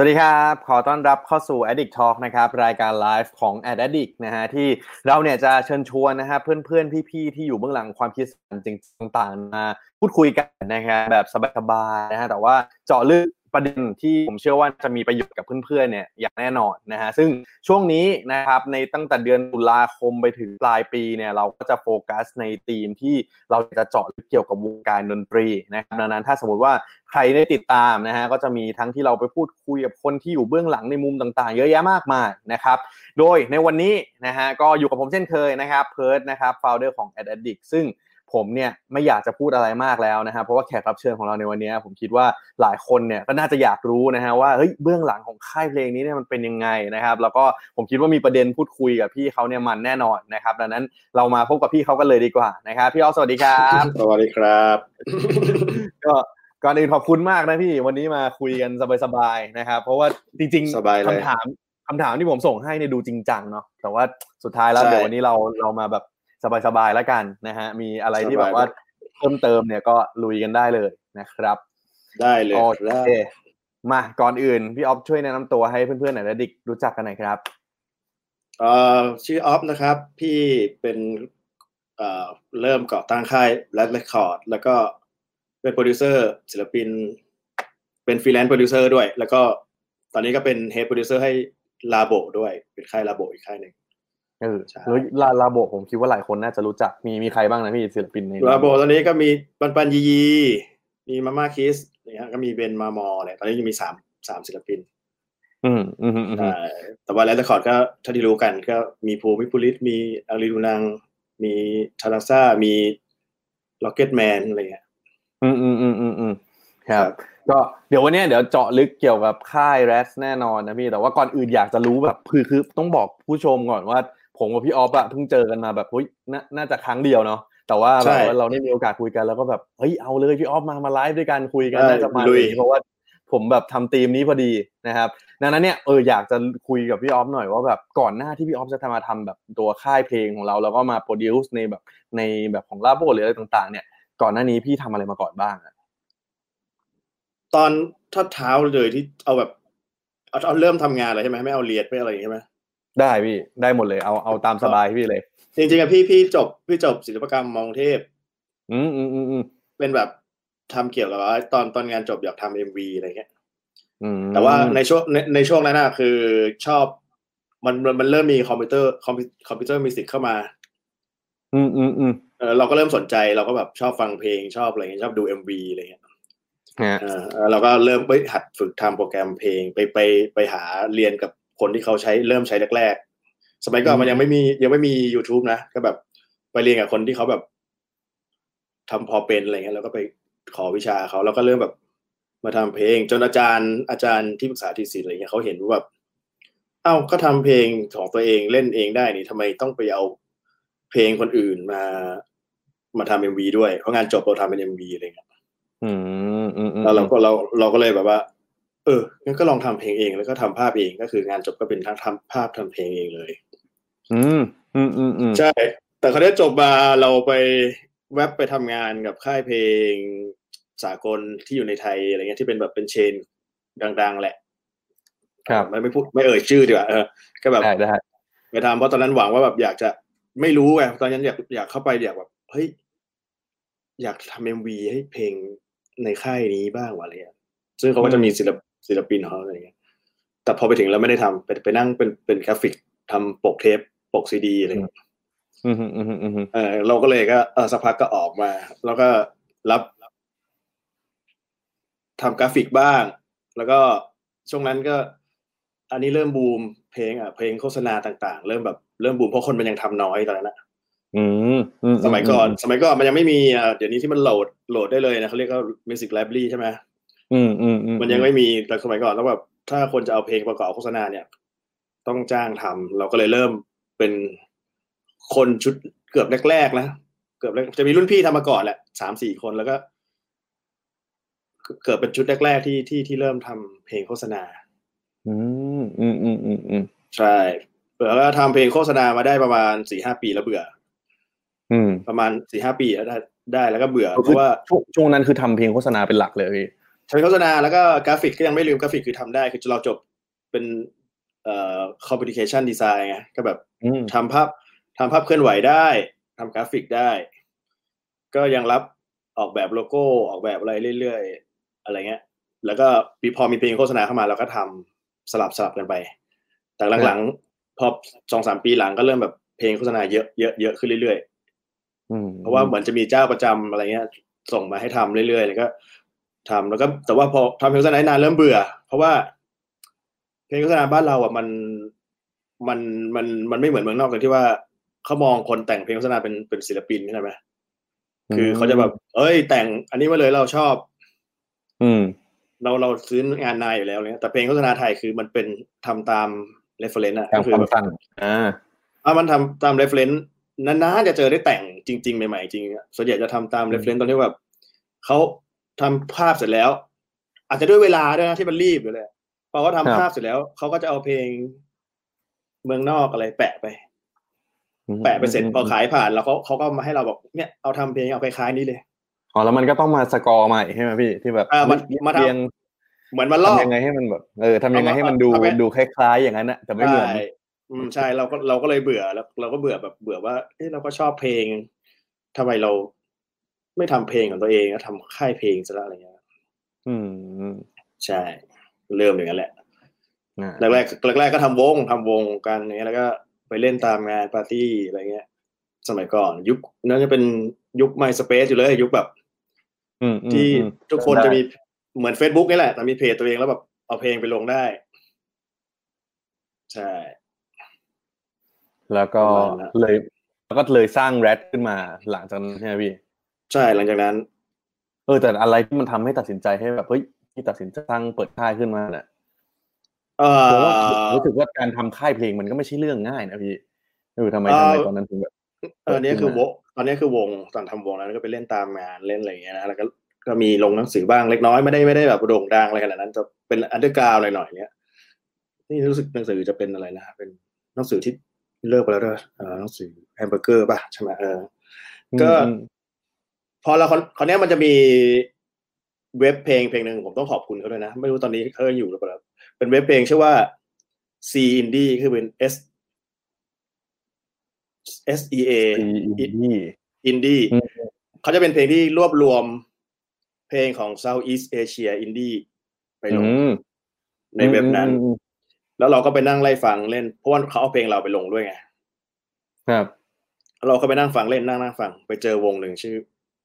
สวัสดีครับ ขอต้อนรับเข้าสู่ Addict Talk นะครับ รายการไลฟ์ของ Ad Addict นะฮะที่เราเนี่ยจะเชิญชวนนะฮะเพื่อนๆ พี่ๆ ที่อยู่เบื้องหลังความคิดจริงต่างๆมาพูดคุยกันนะครับแบบสบายๆนะฮะแต่ว่าเจาะลึก ประเด็นที่ผมเชื่อว่าจะมีประโยชน์กับเพื่อนๆเนี่ยอย่างแน่นอนนะฮะซึ่งช่วงนี้นะครับในตั้งแต่เดือนตุลาคมไปถึงปลายปีเนี่ยเราก็จะโฟกัสในธีมที่เราจะเจาะลึกเกี่ยวกับวงการดนตรีนะครับดังนั้นถ้าสมมติว่าใครได้ติดตามนะฮะก็จะมีทั้งที่เราไปพูดคุยกับคนที่อยู่เบื้องหลังในมุมต่างๆ เยอะแยะมากมายนะครับโดยในวันนี้นะฮะก็อยู่กับผมเช่นเคยนะครับเพิร์ดนะครับ founder ของ Ad Addict ซึ่ง ผมเนี่ยไม่อยากจะพูดอะไรมากแล้วนะครับเพราะว่าแขกรับเชิญของเราในวันนี้ ผมคิดว่าหลายคนเนี่ยก็น่าจะอยากรู้นะฮะว่าเฮ้ยเบื้องหลังของค่ายเพลงนี้เนี่ยมันเป็นยังไงนะครับ แล้วก็ผมคิดว่ามีประเด็นพูดคุยกับพี่เขาเนี่ยมันแน่นอนนะครับ ดังนั้นเรามาพบกับพี่เขากันเลยดีกว่านะครับพี่ออฟสวัสดีครับสวัสดีครับก็ก่อนอื่นขอบคุณมากนะพี่วันนี้มาคุยกันสบายๆนะครับ เพราะว่าจริงสบายเลยคำถามคำถามที่ผมส่งให้เนี่ยดูจริงจังเนาะแต่ว่าสุดท้ายแล้วใช่เดี๋ยววันนี้เราเรามาแบบ สบายๆแล้วกันนะฮะมีอะไรที่สแบบายว่าเพิ่มเติมเนี่ยก็ลุยกันได้เลยนะครับ ได้เลยโอครับเคมาก่อนอื่นพี่ออฟช่วยแนะนำตัวให้เพื่อนๆหน่อยนะดิกรู้จักกันหน่อยครับเอ่อชื่อออฟนะครับ พี่เป็นเอ่อเริ่มก่อตั้งค่ายแรดเรคคอร์ดแล้วก็เป็นโปรดิวเซอร์ศิลปิน เป็นฟรีแลนซ์โปรดิวเซอร์ด้วย แล้วก็ตอนนี้ก็เป็นเฮดโปรดิวเซอร์ให้ลาโบด้วย เป็นค่ายลาโบอีกค่ายหนึ่ง เออใช่แล้วลาลาโบผมคิดว่าหลายคนน่าจะรู้จักมีมีใครบ้างนะพี่ศิลปินในลาโบตอนนี้ก็มีปันปันยียีมีมาม่าคิสเนี่ยฮะก็มีเบนมามอเนี่ยตอนนี้ยังมีสามสามศิลปิน อืมอืมอืมอืมใช่แต่ว่าแรดเรคคอร์ดก็เท่าที่รู้กันก็มีภูมิปุริตมีอารีดูนัง มีทาราซ่ามี Rocketman อะไรเงี้ยอืมอืมอืมอืมอืมครับก็เดี๋ยววันเนี้ยเดี๋ยวเจาะลึกเกี่ยวกับค่าย Rats แน่นอนนะพี่แต่ว่าก่อนอื่นอยากจะรู้แบบคือคือต้องบอกผู้ชมก่อนว่า ผมกับพี่ออฟอะเพิ่งเจอกันมาแบบเฮ้ยน่าน่าจะครั้งเดียวเนาะแต่ว่าแบบว่าเราได้มีโอกาสคุยกันแล้วก็แบบเฮ้ยเอาเลยพี่ออฟมามาไลฟ์ด้วยกันคุยกันน่าจะมาเลยเพราะว่าผมแบบทำธีมนี้พอดีนะครับดังนั้นเนี่ยเอออยากจะคุยกับพี่ออฟหน่อยว่าแบบก่อนหน้าที่พี่ออฟจะทำมาทำแบบตัวค่ายเพลงของเรา แล้วก็มาโปรดิวซ์ในแบบในแบบของลาโบหรืออะไรต่างๆ เนี่ย ก่อนหน้านี้พี่ทำอะไรมาก่อนบ้างอะตอนทัดเท้าเลยที่เอาแบบเอาเอาเริ่มทำงานเลยใช่ไหมไม่เอาเรียนไม่อะไรอย่างงี้ใช่ไหม ได้พี่ได้หมดเลยเอาเอาตามสบายพี่เลย จริงๆอะพี่พี่จบพี่จบศิลปกรรมมอกรุงเทพอืมอืมอืมอืมเป็นแบบทำเกี่ยวกับว่าตอนตอนงานจบอยากทำเอ็มวีอะไรเงี้ยอืมแต่ว่าในช่วงในในช่วงนั้นอะคือชอบมันมันมันเริ่มมีคอมพิวเตอร์คอมพิว computer music เข้ามา อืมอืมอืมเออเราก็เริ่มสนใจเราก็แบบชอบฟังเพลงชอบอะไรเงี้ยชอบดู MV อะไรเงี้ยฮะเออเออเราก็เริ่มไปหัดฝึกทำโปรแกรมเพลงไปไปไปหาเรียนกับ คนที่เขาใช้เริ่มใช้แรกๆ สมัยก่อนมันยังไม่มียังไม่มี YouTube นะ ก็แบบไปเรียนกับคนที่เขาแบบทำพอเป็นอะไรเงี้ยแล้วก็ไปขอวิชาเขาแล้วก็เริ่มแบบมาทำเพลง จนอาจารย์อาจารย์ที่ปรึกษา thesis อะไรเงี้ยเขาเห็นว่าแบบเอ้าก็ทำเพลงของตัวเองเล่นเองได้นี่ทำไมต้องไปเอาเพลงคนอื่นมามาทำ MV ด้วยเพราะงานจบเราทำเป็น MV อะไรเงี้ยอืมอืมอืมแล้วเราก็เราเราก็เลยแบบว่า เอองั้นก็ลองทำเพลงเอง แล้วก็ทำภาพเองก็คืองานจบก็เป็นทั้งทำภาพทำเพลงเองเลย อืมอืมอืมอืมใช่ แต่เขาได้จบมาเราไปแวบไปทำงานกับค่ายเพลงสากลที่อยู่ในไทยอะไรเงี้ยที่เป็นแบบเป็นเชนดังๆแหละ ครับไม่ไม่พูดไม่เอ่ยชื่อดีกว่าเออก็แบบได้ได้ไปทำเพราะตอนนั้นหวังว่าแบบอยากจะไม่รู้ไงตอนนั้นอยากอยากเข้าไปอยากแบบเฮ้ยอยากทำเอ็มวีให้เพลงในค่ายนี้บ้างวะอะไรเงี้ยซึ่งเขาก็จะมีศิลป ศิลปินของเขาอะไรเงี้ยแต่พอไปถึงแล้วไม่ได้ทำไปไปนั่งเป็นเป็นกราฟิกทำปกเทปปกซีดีอะไรเงี้ยอืมอืมอืมอืมอืมเออเราก็เลยก็เออสักพักก็ออกมา แล้วก็รับทำกราฟิกบ้าง แล้วก็ช่วงนั้นก็ อันนี้เริ่มบูมเพลงอะเพลงโฆษณาต่างๆ เริ่มแบบเริ่มบูมเพราะคนมันยังทำน้อยตอนนั้นอะอืมอืมสมัยก่อน สมัยก่อนมันยังไม่มีอะเดี๋ยวนี้ที่มันโหลดโหลดได้เลยนะเขาเรียกว่า Music Library ใช่ไหม อืมอืมอืมมันยังไม่มีแต่สมัยก่อนแล้วแบบถ้าคนจะเอาเพลงประกอบโฆษณาเนี่ย ต้องจ้างทำเราก็เลยเริ่มเป็นคนชุดเกือบแรกๆนะเกือบจะมีรุ่นพี่ทำมาก่อนแหละสามสี่คนแล้วก็เกิดเป็นชุดแรกๆที่ที่ที่เริ่มทำเพลงโฆษณา อืมอืมอืมอืมอืมใช่แล้วก็ทำเพลงโฆษณามาได้ประมาณสี่ห้าปีแล้วเบื่อ อืม ประมาณสี่ห้าปีแล้วได้ได้แล้วก็เบื่อเพราะว่าช่วงช่วงนั้นคือทำเพลงโฆษณาเป็นหลักเลยพี่ ใช่โฆษณาแล้วก็กราฟิกก็ยังไม่ลืมกราฟิกคือทำได้ คือเราจบเป็นเอ่อ communication design ไงก็แบบอืมทำภาพทำภาพเคลื่อนไหวได้ทำกราฟิกได้ ก็ยังรับออกแบบโลโก้ออกแบบอะไรเรื่อยๆ อะไรเงี้ย แล้วก็ปีพอมีเพลงโฆษณาเข้ามาเราก็ทำสลับสลับกันไป แต่หลังๆ พอสองสามปีหลังก็เริ่มแบบเพลงโฆษณาเยอะเยอะเยอะขึ้นเรื่อยๆอืมเพราะว่าเหมือนจะมีเจ้าประจำอะไรเงี้ย ส่งมาให้ทำเรื่อยๆแล้วก็ ทำแล้วก็แต่ว่าพอทำเพลงโฆษณานานเริ่มเบื่อ เพราะว่า เพลงโฆษณาบ้านเราอะมันมันมันมันไม่เหมือนเมืองนอกเลยที่ว่าเขามองคนแต่งเพลงโฆษณาเป็นเป็นศิลปินใช่ไหมคือเขาจะแบบ เอ้ย แต่งอันนี้มาเลยเราชอบ อืม เราเราซื้องานนายอยู่แล้วเนี่ยแต่เพลงโฆษณาไทยคือมันเป็นทำตาม reference อะตามก็คืความแบบสั่งอ่าถ้ามันทำตาม reference นานๆจะเจอได้แต่งจริง ๆ ใหม่ๆจริงๆส่วนใหญ่จะทำตาม reference ตอนที่แบบเขา ทำภาพเสร็จแล้ว อาจจะด้วยเวลาด้วยนะที่มันรีบอยู่เลยพอเขาทำภาพเสร็จแล้วเขาก็จะเอาเพลงเมืองนอกอะไร แปะไป แปะไปเสร็จพอขายผ่านแล้วเขาเขาก็มาให้เราบอกเนี่ยเอาทำเพลงเอาคล้ายๆนี้เลยอ๋อแล้วมันก็ต้องมาสกอร์ใหม่ใช่ไหมพี่ที่แบบอ่ามันมาทำเรียงเหมือนมาลอกทำยังไงให้มันแบบเออทำยังไงให้มันดูเอาไปดูคล้ายๆอย่างนั้นนะแต่ไม่เหมือนใช่อืมใช่เราก็เราก็เลยเบื่อแล้ว เราก็เบื่อแบบเบื่อว่าเอ้เราก็ชอบเพลงทำไมเรา ไม่ทำเพลงของตัวเองแล้วทำค่ายเพลงซะแล้วอะไรเงี้ย อืม ใช่ เริ่มอย่างนั้นแหละอ่าแรกแรกแรกๆก็ทำวงทำวงกันอย่างเงี้ยแล้วก็ไปเล่นตามงานปาร์ตี้อะไรเงี้ย สมัยก่อน ยุคนั้นจะเป็นยุค MySpace อยู่เลย ยุคแบบอืมอืมที่อืมทุกคนจะมีเหมือน Facebook นี่แหละ แต่มีเพจตัวเองแล้วแบบเอาเพลงไปลงได้ ใช่ แล้วก็ประมาณนั้นเลยแล้วก็เลยสร้างแรดขึ้นมาหลังจากนั้นใช่ไหมพี่ ใช่หลังจากนั้น เออแต่อะไรที่มันทำให้ตัดสินใจให้แบบเฮ้ยที่ตัดสินใจสร้างเปิดค่ายขึ้นมาเนี่ยเอ่เพราะว่าอรู้สึกว่าการทำค่ายเพลงมันก็ไม่ใช่เรื่องง่ายนะพี่เออทำไมเอ่อทำไมตอนนั้นถึงแบบเออเนี้ยคือเปิวงตอนนี้คือวงตอนทำวงแล้วก็ไปเล่นตามงานเล่นอะไรอย่างเงี้ยนะแล้วก็ก็มีลงหนังสือบ้างเล็กน้อยไม่ได้ไม่ได้แบบโด่งดังอะไรขนาดนั้น จะเป็น underground หน่อยๆเนี้ยนี่รู้สึกหนังสือจะเป็นอะไรนะเป็นหนังสือที่เลิกไปแล้วด้วยเออหนังสือแฮมเบอร์เกอร์ป่ะใช่ไหมเออ ก็อืม พอเราคนคนนี้ยมันจะมีเว็บเพลงเพลงหนึ่งผมต้องขอบคุณเขาด้วยนะ ไม่รู้ตอนนี้เขายังอยู่หรือเปล่าเป็นเว็บเพลงชื่อว่า SEA Indie คือเป็น S S E A อืมอี Indie อืมเขาจะเป็นเพลงที่รวบรวมเพลงของ Southeast Asia Indie ไปลงอืมในเว็บนั้นอืมอืมแล้วเราก็ไปนั่งไล่ฟังเล่น เพราะว่าเขาเอาเพลงเราไปลงด้วยไง ครับ เราก็ไปนั่งฟังเล่นนั่งนั่งฟัง ไปเจอวงหนึ่งชื่อ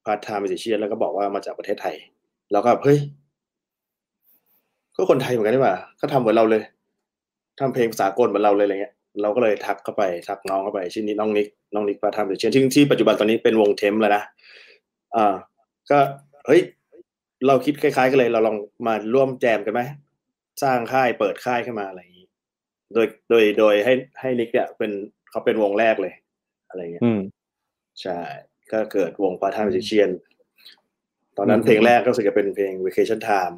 Part Time Musicians แล้วก็บอกว่ามาจากประเทศไทยเราก็แบบเฮ้ยก็คนไทยเหมือนกันนี่หว่าก็ทำเหมือนเราเลยทำเพลงสากลเหมือนเราเลยอะไรเงี้ยเราก็เลยทักเข้าไปทักน้องเข้าไปชื่อนี้น้องนิกน้องนิก Part Time Musicians ที่ที่ปัจจุบันตอนนี้เป็นวงเทมแล้วนะอ่า ก็เฮ้ย เราคิดคล้ายๆกันเลย เราลองมาร่วมแจมกันไหมสร้างค่ายเปิดค่ายขึ้นมาอะไรอย่างนี้ โดยโดยโดยให้ให้นิกเนี่ยเป็นเขาเป็นวงแรกเลย อะไรเงี้ยอืมใช่ ก็เกิดวงปาร์ทามิเชียนตอนนั้นอืมเพลงแรกก็รู้สึกจะเป็นเพลง Vacation Time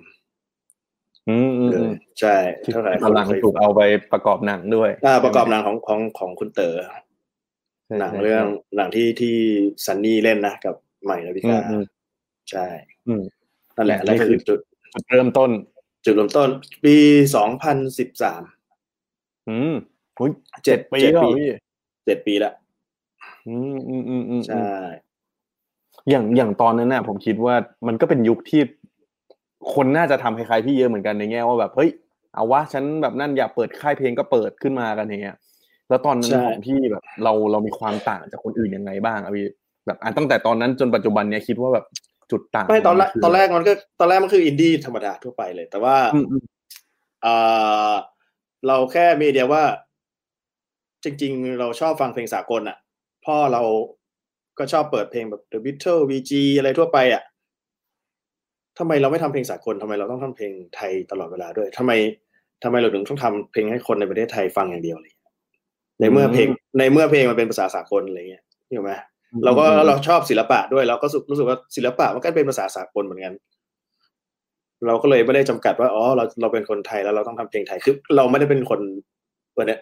อืมอืมเลอืยมใช่ที่เท่าไหร่ตอนหลังเคยถูกเอาไปประกอบหนังด้วยอ่าประกอบหนังของของของคุณเต๋อใช่หนังใช่เรื่องหนังที่ที่ซันนี่เล่นนะกับใหม่ดาวิอืกามอืมใช่อืมนั่นแหละนี่นั่นคืคืออจุดจุดเริ่มต้น จุดเริ่มต้น ปีสองพันสิบสามอืมอุ้ยเจ็เจ็ดดปีเจ็ดแล้วปีเหรอพี่เจ็ดปีละอืมอืมอืมอืมใช่ อย่างอย่างตอนนั้นน่ะผมคิดว่ามันก็เป็นยุคที่คนน่าจะทำคล้ายๆพี่เยอะเหมือนกันในแง่ว่าแบบเฮ้ยเอาวะฉันแบบนั่นอยากเปิดค่ายเพลงก็เปิดขึ้นมากันอย่างเงี้ยแล้วตอนนั้นของพี่แบบ เราเรามีความต่างจากคนอื่นยังไงบ้างอะพี่แบบอะตั้งแต่ตอนนั้นจนปัจจุบันเนี้ยคิดว่าแบบจุดต่างไม่ตอนแรกขงมัคืตอนแรกมันก็ตอนแรกมันคืออินดี้ธรรมดาทั่วไปเลย แต่ว่าอืมอืมเอ่อเราแค่มีไอเดียว่า จริง ๆ เราชอบฟังเพลงสากลอะ พ่อเรา ก็ชอบเปิดเพลงแบบ The Beatles VG อะไรทั่วไปอะทำไมเราไม่ทำเพลงสากลทำไมเราต้องทำเพลงไทยตลอดเวลาด้วยทำไมทำไมเราถึงต้องทำเพลงให้คนในประเทศไทยฟังอย่างเดียวเลยในเมื่อเพลงในเมื่อเพลงมันเป็นภาษาสากลอะไรเงี้ยถูกไหมเราก็อืมเราชอบศิลปะด้วยเราก็รู้รู้สึกว่าศิลปะมันก็เป็นภาษาสากลเหมือนกัน เราก็เลยไม่ได้จำกัดว่าอ๋อเราเราเป็นคนไทยแล้วเราต้องทำเพลงไทยคือเราไม่ได้เป็นคน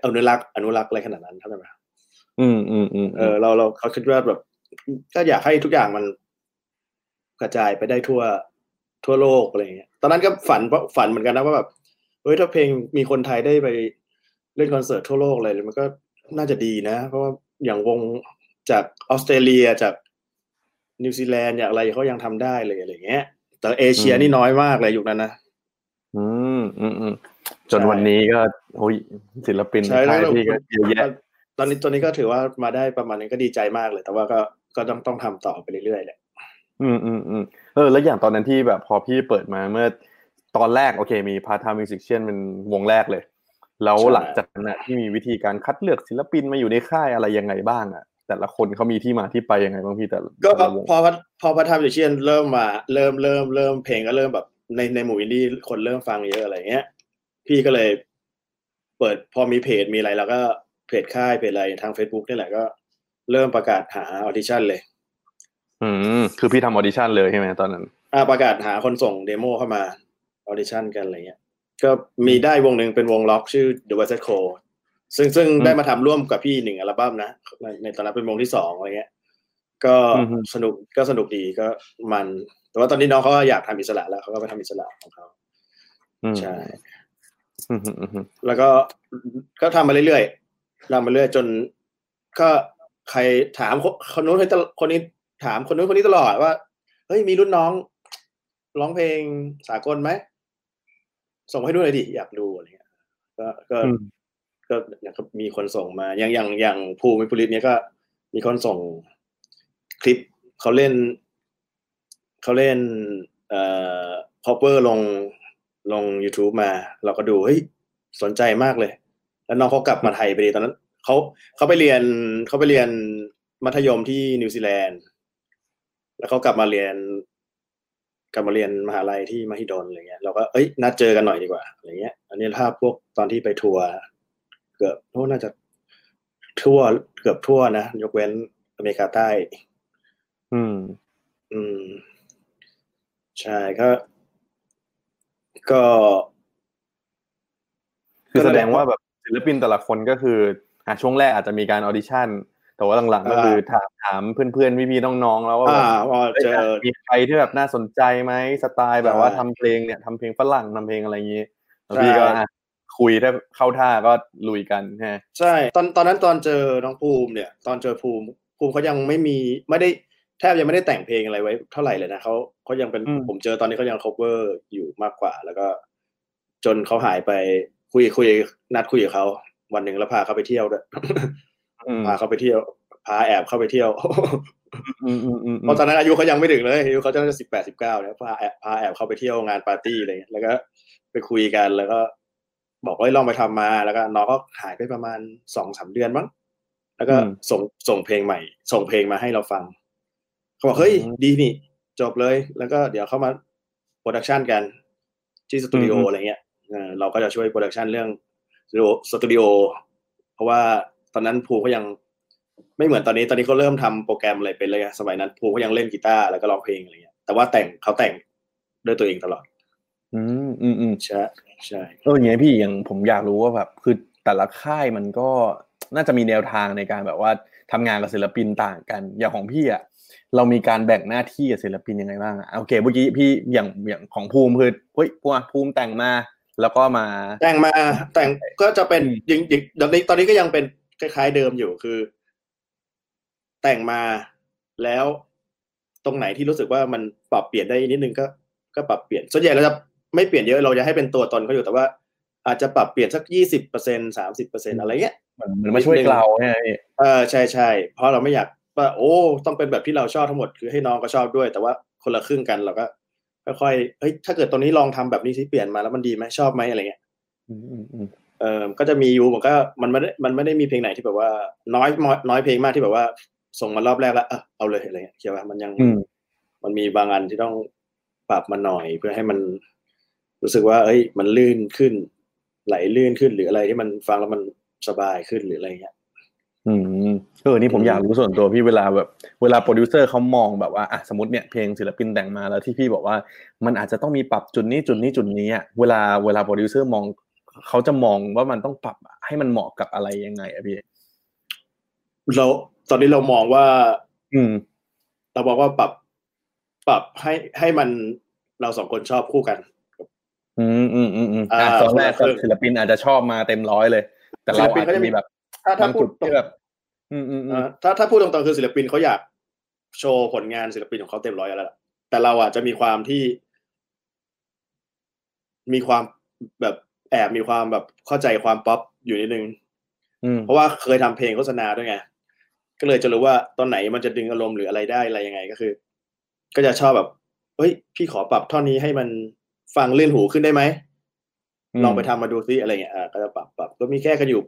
อนุรักษ์อนุรักษ์อะไรขนาดนั้นเท่านั้นไหมอืมอืมอืมเออเราเราเขาคิดว่าแบบ ก็อยากให้ทุกอย่างมันกระจายไปได้ทั่วทั่วโลกอะไรอย่างเงี้ย ตอนนั้นก็ฝันฝันเหมือนกันนะว่าแบบเฮ้ยถ้าเพลงมีคนไทยได้ไปเล่นคอนเสิร์ตทั่วโลกอะไรเลยมันก็น่าจะดีนะ เพราะว่าอย่างวงจากออสเตรเลียจากนิวซีแลนด์อย่างอะไรเขายังทำได้เลยอะไรอย่างเงี้ย แต่เอเชียนี่น้อยมากเลยยุคนั้นนะอืมอืมอืมจนใช่วันนี้ก็โอ้ยศิลปินใช่ไทแล้วยพี่ก็เยอะแยะตอนนี้ตอนนี้ก็ถือว่ามาได้ประมาณนี้ก็ดีใจมากเลย แต่ว่าก็ ก็ต้องต้องทำต่อไปเรื่อยๆแหละอืมอืมอืมเออ แล้วอย่างตอนนั้นที่แบบพอพี่เปิดมาเมื่อตอนแรกโอเค มี Part Time Musicians เป็นวงแรกเลย แล้วใช่หลังจากนั้นน่ะที่มีวิธีการคัดเลือกศิลปินมาอยู่ในค่ายอะไรยังไงบ้างอะแต่ละคนเขามีที่มาที่ไปยังไงบ้างพี่แต่ละก็แต่ละวงพอพอพอ Part Time Musicians เริ่มมาเริ่มเริ่มเริ่มเพลงก็เริ่มแบบในในหมู่อินดี้คนเริ่มฟังเยอะอะไรเงี้ย พี่ก็เลย เปิดพอมีเพจมีอะไรแล้วก็เพจค่ายเพจอะไรทาง Facebook นี่แหละก็ เริ่มประกาศหา audition เลย อืมคือพี่ทำ audition เลยใช่ไหมตอนนั้น อ่าประกาศหาคนส่ง demo เข้ามา audition กันอะไรเงี้ย ก็มีได้วงหนึ่งเป็นวงร็อกชื่อ The Wizard c o ซึ่งซึ่งอืมได้มาทำร่วมกับพี่หนึ่งอัลบั้มนะ ในในตอนนั้นเป็นวงที่สองอะไรเงี้ย ก็อือฮึสนุกก็สนุกดีก็มัน แต่ว่าตอนนี้น้องเขาก็อยากทำอิสระแล้วเขาก็ไปทำอิสระของเขาอืมใช่อืมอืมอืมแล้วก็ก็ทำมาเรื่อยๆทำมาเรื่อยจนก็ ใครถามคนคนนู้นคนนี้ถามคนนู้นคนนี้ตลอดว่าเฮ้ยมีรุ่นน้องร้องเพลงสากลไหมส่งมาให้ดูหน่อยดิอยากดูอะไรเงี้ยก็ก็อืมก็เนี่ยก็มีคนส่งมาอย่างอย่างอย่างภูมิ วิภูริศเนี่ยก็มีคนส่งคลิปเขาเล่นเขาเล่นเอ่อ cover ลงลง YouTube มา เราก็ดูเฮ้ยสนใจมากเลย แล้วน้องเขากลับมาไทยพอดีตอนนั้น เขาเขาไปเรียนเขาไปเรียนมัธยมที่นิวซีแลนด์ แล้วเขากลับมาเรียน กลับมาเรียนมหาลัยที่มหิดลอะไรเงี้ยเราก็เอ้ยนัดเจอกันหน่อยดีกว่าอะไรเงี้ย อันนี้ภาพพวกตอนที่ไปทัวร์เกือบโอ้น่าจะทั่วเกือบทั่วนะ ยกเว้นอเมริกาใต้ อืม อืม ใช่ก็ ก็คือก็แสนั่นแหดละงว่าแบบศิลปินแต่ละคนก็คือ อะช่วงแรกอาจจะมีการออดิชั่นแต่ว่าหลังๆก็อ่าคือถามถามเพื่อนๆพี่ๆน้องๆแล้วว่าแบอ่าบพอเอ้ยเจอมีใครที่แบบน่าสนใจไหมสไตล์แบบว่าใช่ทำเพลงเนี่ยทำเพลงฝรั่งทำเพลงอะไรอย่างนี้แล้วใช่พี่ก็อะคุยถ้าเข้าท่าก็ลุยกันฮะใช่ตอนตอนนั้นตอนเจอน้องภูมิเนี่ย ตอนเจอภูมิภูมิเขายังไม่มีไม่ได้แทบยังไม่ได้แต่งเพลงอะไรไว้เท่าไหร่เลยนะเขาเขายังเป็นอืมผมเจอตอนนี้เขายัง cover อยู่มากกว่า แล้วก็ จนเขาหายไปคุยคุยนัดคุยกับเขา วันหนึ่งแล้วพาเขาไปเที่ยวด้วยอืมพาเขาไปเที่ยว พาแอบเข้าไปเที่ยวอืมอืมอืมเพราะตอนนั้นอายุเขายังไม่ถึงเลยอายุเขาจะสิบแปดสิบเก้าเนี่ยพาแอบพาแอบเข้าไปเที่ยวงานปาร์ตี้อะไรเงี้ยแล้วก็ไปคุยกันแล้วก็ บอกว่าลองไปทำมาแล้วก็น้องก็หายไปประมาณสองสามเดือนมั้งแล้วก็ส่งส่งเพลงใหม่ ส่งเพลงมาให้เราฟังเขาบอกเฮ้ยดีนี่ จบเลย แล้วก็เดี๋ยวเข้ามา production กันที่สตูดิโออะไรเงี้ยเออเราก็จะช่วย production เรื่อง สตูดิโอสตูดิโอเพราะว่าตอนนั้นภูมิก็ยังไม่เหมือนตอนนี้ตอนนี้เขาเริ่มทำโปรแกรมอะไรเป็นเลยอะสมัยนั้นภูมิก็ยังเล่นกีตาร์แล้วก็ร้องเพลงอะไรเงี้ยแต่ว่าแต่งเขาแต่งด้วยตัวเองตลอด อืมอืมอืมใช่ใช่เอออย่างเงี้ยพี่อย่างผมอยากรู้ว่าแบบคือแต่ละค่ายมันก็น่าจะมีแนวทางในการแบบว่าทำงานกับศิลปินต่างกัน อย่างของพี่อะเรามีการแบ่งหน้าที่กับศิลปินยังไงบ้างอะโอเคเมื่อกี้พี่อย่างอย่างของภูมิคือเฮ้ยพวกภูมิแต่งมา แล้วก็มาแต่งมาแต่งก็จะเป็นอืมยิงยิงตอนนี้ตอนนี้ก็ยังเป็นคล้ายๆเดิมอยู่คือ แต่งมาแล้วตรงไหนที่รู้สึกว่ามันปรับเปลี่ยนได้นิดนึงก็ก็ปรับเปลี่ยนส่วนใหญ่เราจะไม่เปลี่ยนเยอะเราจะให้เป็นตัวตนเขาอยู่แต่ว่า อาจจะปรับเปลี่ยนสักยี่สิบเปอร์เซ็นสามสิบเปอร์เซ็นอะไรเงี้ยเหมือนเหมือนมาช่วยเราใช่ไหมพี่เออใช่ใช่เพราะเราไม่อยากว่าโอ้ ต้องเป็นแบบที่เราชอบทั้งหมดคือให้น้องก็ชอบด้วย แต่ว่าคนละครึ่งกันเราก็ ค่อยๆเฮ้ยถ้าเกิดตรงนี้ลองทำแบบนี้ที่เปลี่ยนมาแล้วมันดีไหมชอบไหมอะไรเงี้ยอืมอืมอืมเออก็จะมีอยู่มันก็มันไม่ได้มันไม่ได้มีเพลงไหนที่แบบว่า น้อยน้อยน้อยเพลงมากที่แบบว่าส่งมารอบแรกแล้วเออเอาเลยอะไรเงี้ยเชื่อป่ะมันยังอืมมันมีบางอันที่ต้องปรับมาหน่อยเพื่อให้มันรู้สึกว่า เอ้ย มันลื่นขึ้น ไหลลื่นขึ้นหรืออะไรที่มันฟังแล้วมันสบายขึ้นหรืออะไรเงี้ย อืมเออนี่ผมอยากรู้ส่วนตัวพี่เวลาแบบ เวลาโปรดิวเซอร์เขามองแบบว่าอะสมมติเนี่ยเพลงศิลปินแต่งมาแล้วที่พี่บอกว่า มันอาจจะต้องมีปรับจุดนี้จุดนี้จุดนี้อะเวลาเวลาโปรดิวเซอร์มองเขาจะมองว่ามันต้องปรับให้มันเหมาะกับอะไรยังไงอะพี่เราตอนนี้เรามองว่า อืม เราบอกว่าปรับปรับให้ให้มันเราสองคนชอบคู่กัน อืมอืมอืมอืมอะอ่าตอนแรกคนละครึ่งศิลปินอาจจะชอบมาเต็มร้อยเลย แต่เราศิลปินอาจก็จะจะมีมีแบบ ถ้าถ้าบางพูจุดดตรงที่แบบอืมอืมอืเอ่มอถ้าถ้าพูดตรงๆคือศิลปินเขาอยากโชว์ผลงานศิลปินของเขาเต็มร้อยแล้วล่ะแต่เราอะจะมีความที่ มีความแบบแอบมีความแบบเข้าใจความป๊อปอยู่นิดนึงอืมเพราะว่าเคยทำเพลงโฆษณาด้วยไงก็เลยจะรู้ว่าตอนไหนมันจะดึงอารมณ์หรืออะไรได้อะไรยังไงก็คือ ก็จะชอบแบบเฮ้ย พี่ขอปรับท่อนนี้ให้มันฟังเลื่อนหูขึ้นได้ไหมลองไปทำมาดูซิอะไรเงี้ยอ่าก็จะปรับปรับก็มีแก้กันอยู่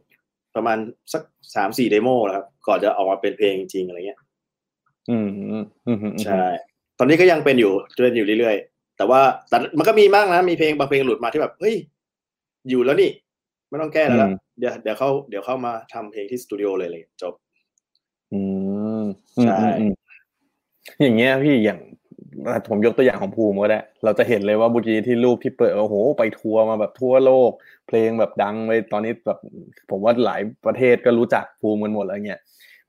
ประมาณสักสามสี่ demo แล้วครับก่อนจะออกมาเป็นเพลงจริงๆอะไรเงี้ยอืมอืมอืมอืมอืมใช่ ตอนนี้ก็ยังเป็นอยู่เป็นอยู่เรื่อยๆ แต่ว่าแต่มันก็มีมากนะ มีเพลงบางเพลงหลุดมาที่แบบเฮ้ยอยู่แล้วนี่ไม่ต้องแก้แล้วละเดี๋ยวเดี๋ยวเข้าเดี๋ยวเข้ามาทำเพลงที่สตูดิโอเลยเลยจบ อืมใช่อืมอืมอย่างเงี้ยพี่อย่าง ผมยกตัวอย่างของภูมิก็ได้ เราจะเห็นเลยว่าเมื่อกี้ที่รูปที่เปิดโอ้โหไปทัวร์มาแบบทั่วโลก เพลงแบบดังไปตอนนี้แบบผมว่าหลายประเทศก็รู้จักภูมิกันหมดแล้วเงี้ย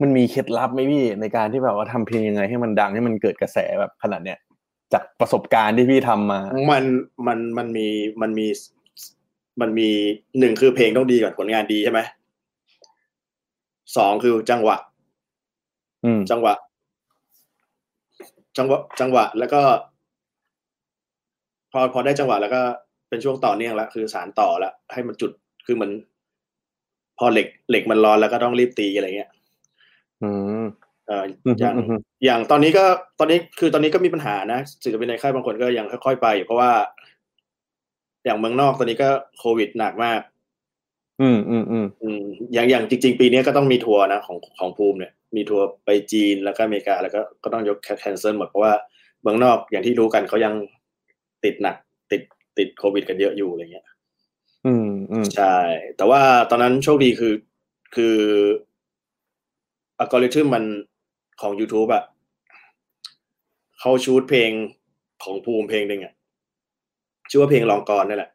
มันมีเคล็ดลับไหมพี่ในการที่แบบว่าทำเพลงยังไงให้มันดังให้มันเกิดกระแสแบบขนาดเนี้ยจากประสบการณ์ที่พี่ทำมา มันมันมันมีมันมีมันมีหนึ่งคือเพลงต้องดีก่อนผลงานดีใช่ไหมสองคือจังหวะอืมจังหวะ จังหวะจังหวะแล้วก็ พอพอได้จังหวะแล้วก็เป็นช่วงต่อเนื่องแล้วคือสารต่อแล้วให้มันจุดคือมัน พอเหล็กเหล็กมันร้อนแล้วก็ต้องรีบตีอะไรเงี้ย อืมเอ่ออืมอย่างอืมอืมอย่างตอนนี้ก็ตอนนี้คือตอนนี้ก็มีปัญหานะศิลปินในค่ายบางคนก็ยังค่อยๆไปอยู่เพราะว่า อย่างเมืองนอกตอนนี้ก็โควิดหนักมาก อืมอืมอืมอืมอย่างอย่างจริง ๆ ปีนี้ก็ต้องมีทัวร์นะของของภูมิเนี่ย มีทัวร์ไปจีนแล้วก็อเมริกาแล้วก็ก็ต้องยกแคนเซิลหมดเพราะว่าเมืองนอกอย่างที่รู้กันเขายังติดหนัก ติดติดโควิด กันเยอะอยู่อะไรเงี้ย อืมอืมใช่ แต่ว่าตอนนั้นโชคดีคือคืออัลกอริทึมมันของ YouTube อะเขาชูดเพลงของภูมิเพลงหนึ่งอะชื่อว่าเพลงลองกรนั่นแหละ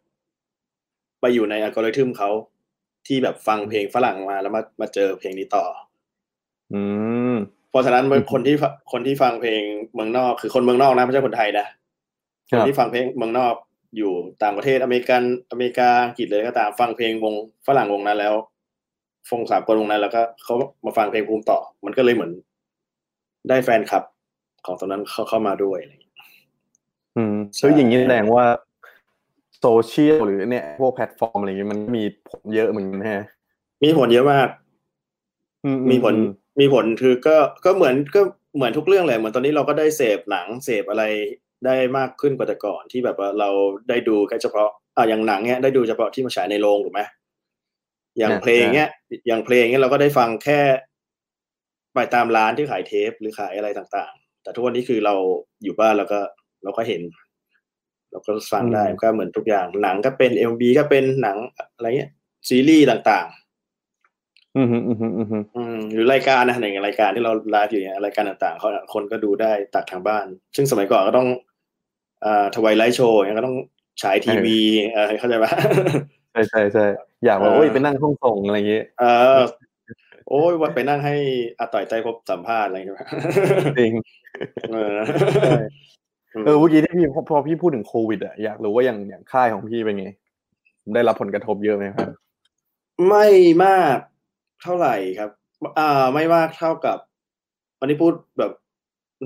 ไปอยู่ในอัลกอริทึมเขาที่แบบฟังเพลงฝรั่งมาแล้วมามาเจอเพลงนี้ต่อ อืมเพราะฉะนั้นคนที่คนที่ฟังเพลงเมืองนอก คือคนเมืองนอกนะไม่ใช่คนไทยนะคครับนที่ฟังเพลงเมืองนอกอยู่ต่างประเทศอเมริกันอเมริกาอังกฤษเลยก็ตามฟังเพลงวงฝรั่งวงนั้นแล้วฟงสามคนวงนั้นแล้วก็เขามาฟังเพลงภูมิต่อ มันก็เลยเหมือน ได้แฟนคลับ ของตอนนั้นเขาเข้ามาด้วยอะไรอย่างเงี้ยอืมใช่แล้วอย่างนี้แสดงว่าโซเชียลหรือเนี่ยพวกแพลตฟอร์มอะไรอย่างเงี้ยมันมีผลเยอะเหมือนกันนะฮะมีผลเยอะมากอืมีผลอื มีผลคือก็ก็เหมือนก็เหมือนทุกเรื่องเลยเหมือนตอนนี้เราก็ได้เสพหนังเสพอะไรได้มากขึ้นกว่าแต่ก่อนที่แบบว่าเราได้ดูแค่เฉพาะอ่าอย่างหนังเนี้ยได้ดูเฉพาะที่มาฉายในโรงถูกไหมอย่างเพลงเนี้ย อย่างเพลงเนี้ยเราก็ได้ฟังแค่ไปตามร้านที่ขายเทปหรือขายอะไรต่างๆ แต่ทุกวันนี้คือเราอยู่บ้านเราก็เราก็เห็น เราก็ฟังได้ก็เหมือนทุกอย่างหนังก็เป็นเอ็มบีก็เป็นหนังอะไรเงี้ยซีรีส์ต่างๆ อืมอืมอืมอืมอืมอืมหรือรายการนะอย่างรายการที่เราไลฟ์อยู่เนี่ยรายการต่างๆเขาคนก็ดูได้ตักทางบ้าน ซึ่งสมัยก่อนก็ต้องอ่าทวายไลท์โชว์อย่างเงี้ยก็ต้องฉายทีวีเออเข้าใจปะใช่ใช่ใช่อยากว่าเออโอ้ยไปนั่งห้องส่งอะไรอย่างเงี้ยเออ โอ้ยว่าไปนั่งให้อาต่อยใจพบสัมภาษณ์อะไรอย่างเงี้ยจริงเออใช่เออเมื่อกี้ที่พี่พอพอพี่พูดถึงโควิดอะอยากรู้ว่าอย่างอย่างค่ายของพี่เป็นไง ได้รับผลกระทบเยอะไหมครับ ไม่มาก เท่าไหร่ครับอ่าไม่มากเท่ากับอันนี้พูดแบบ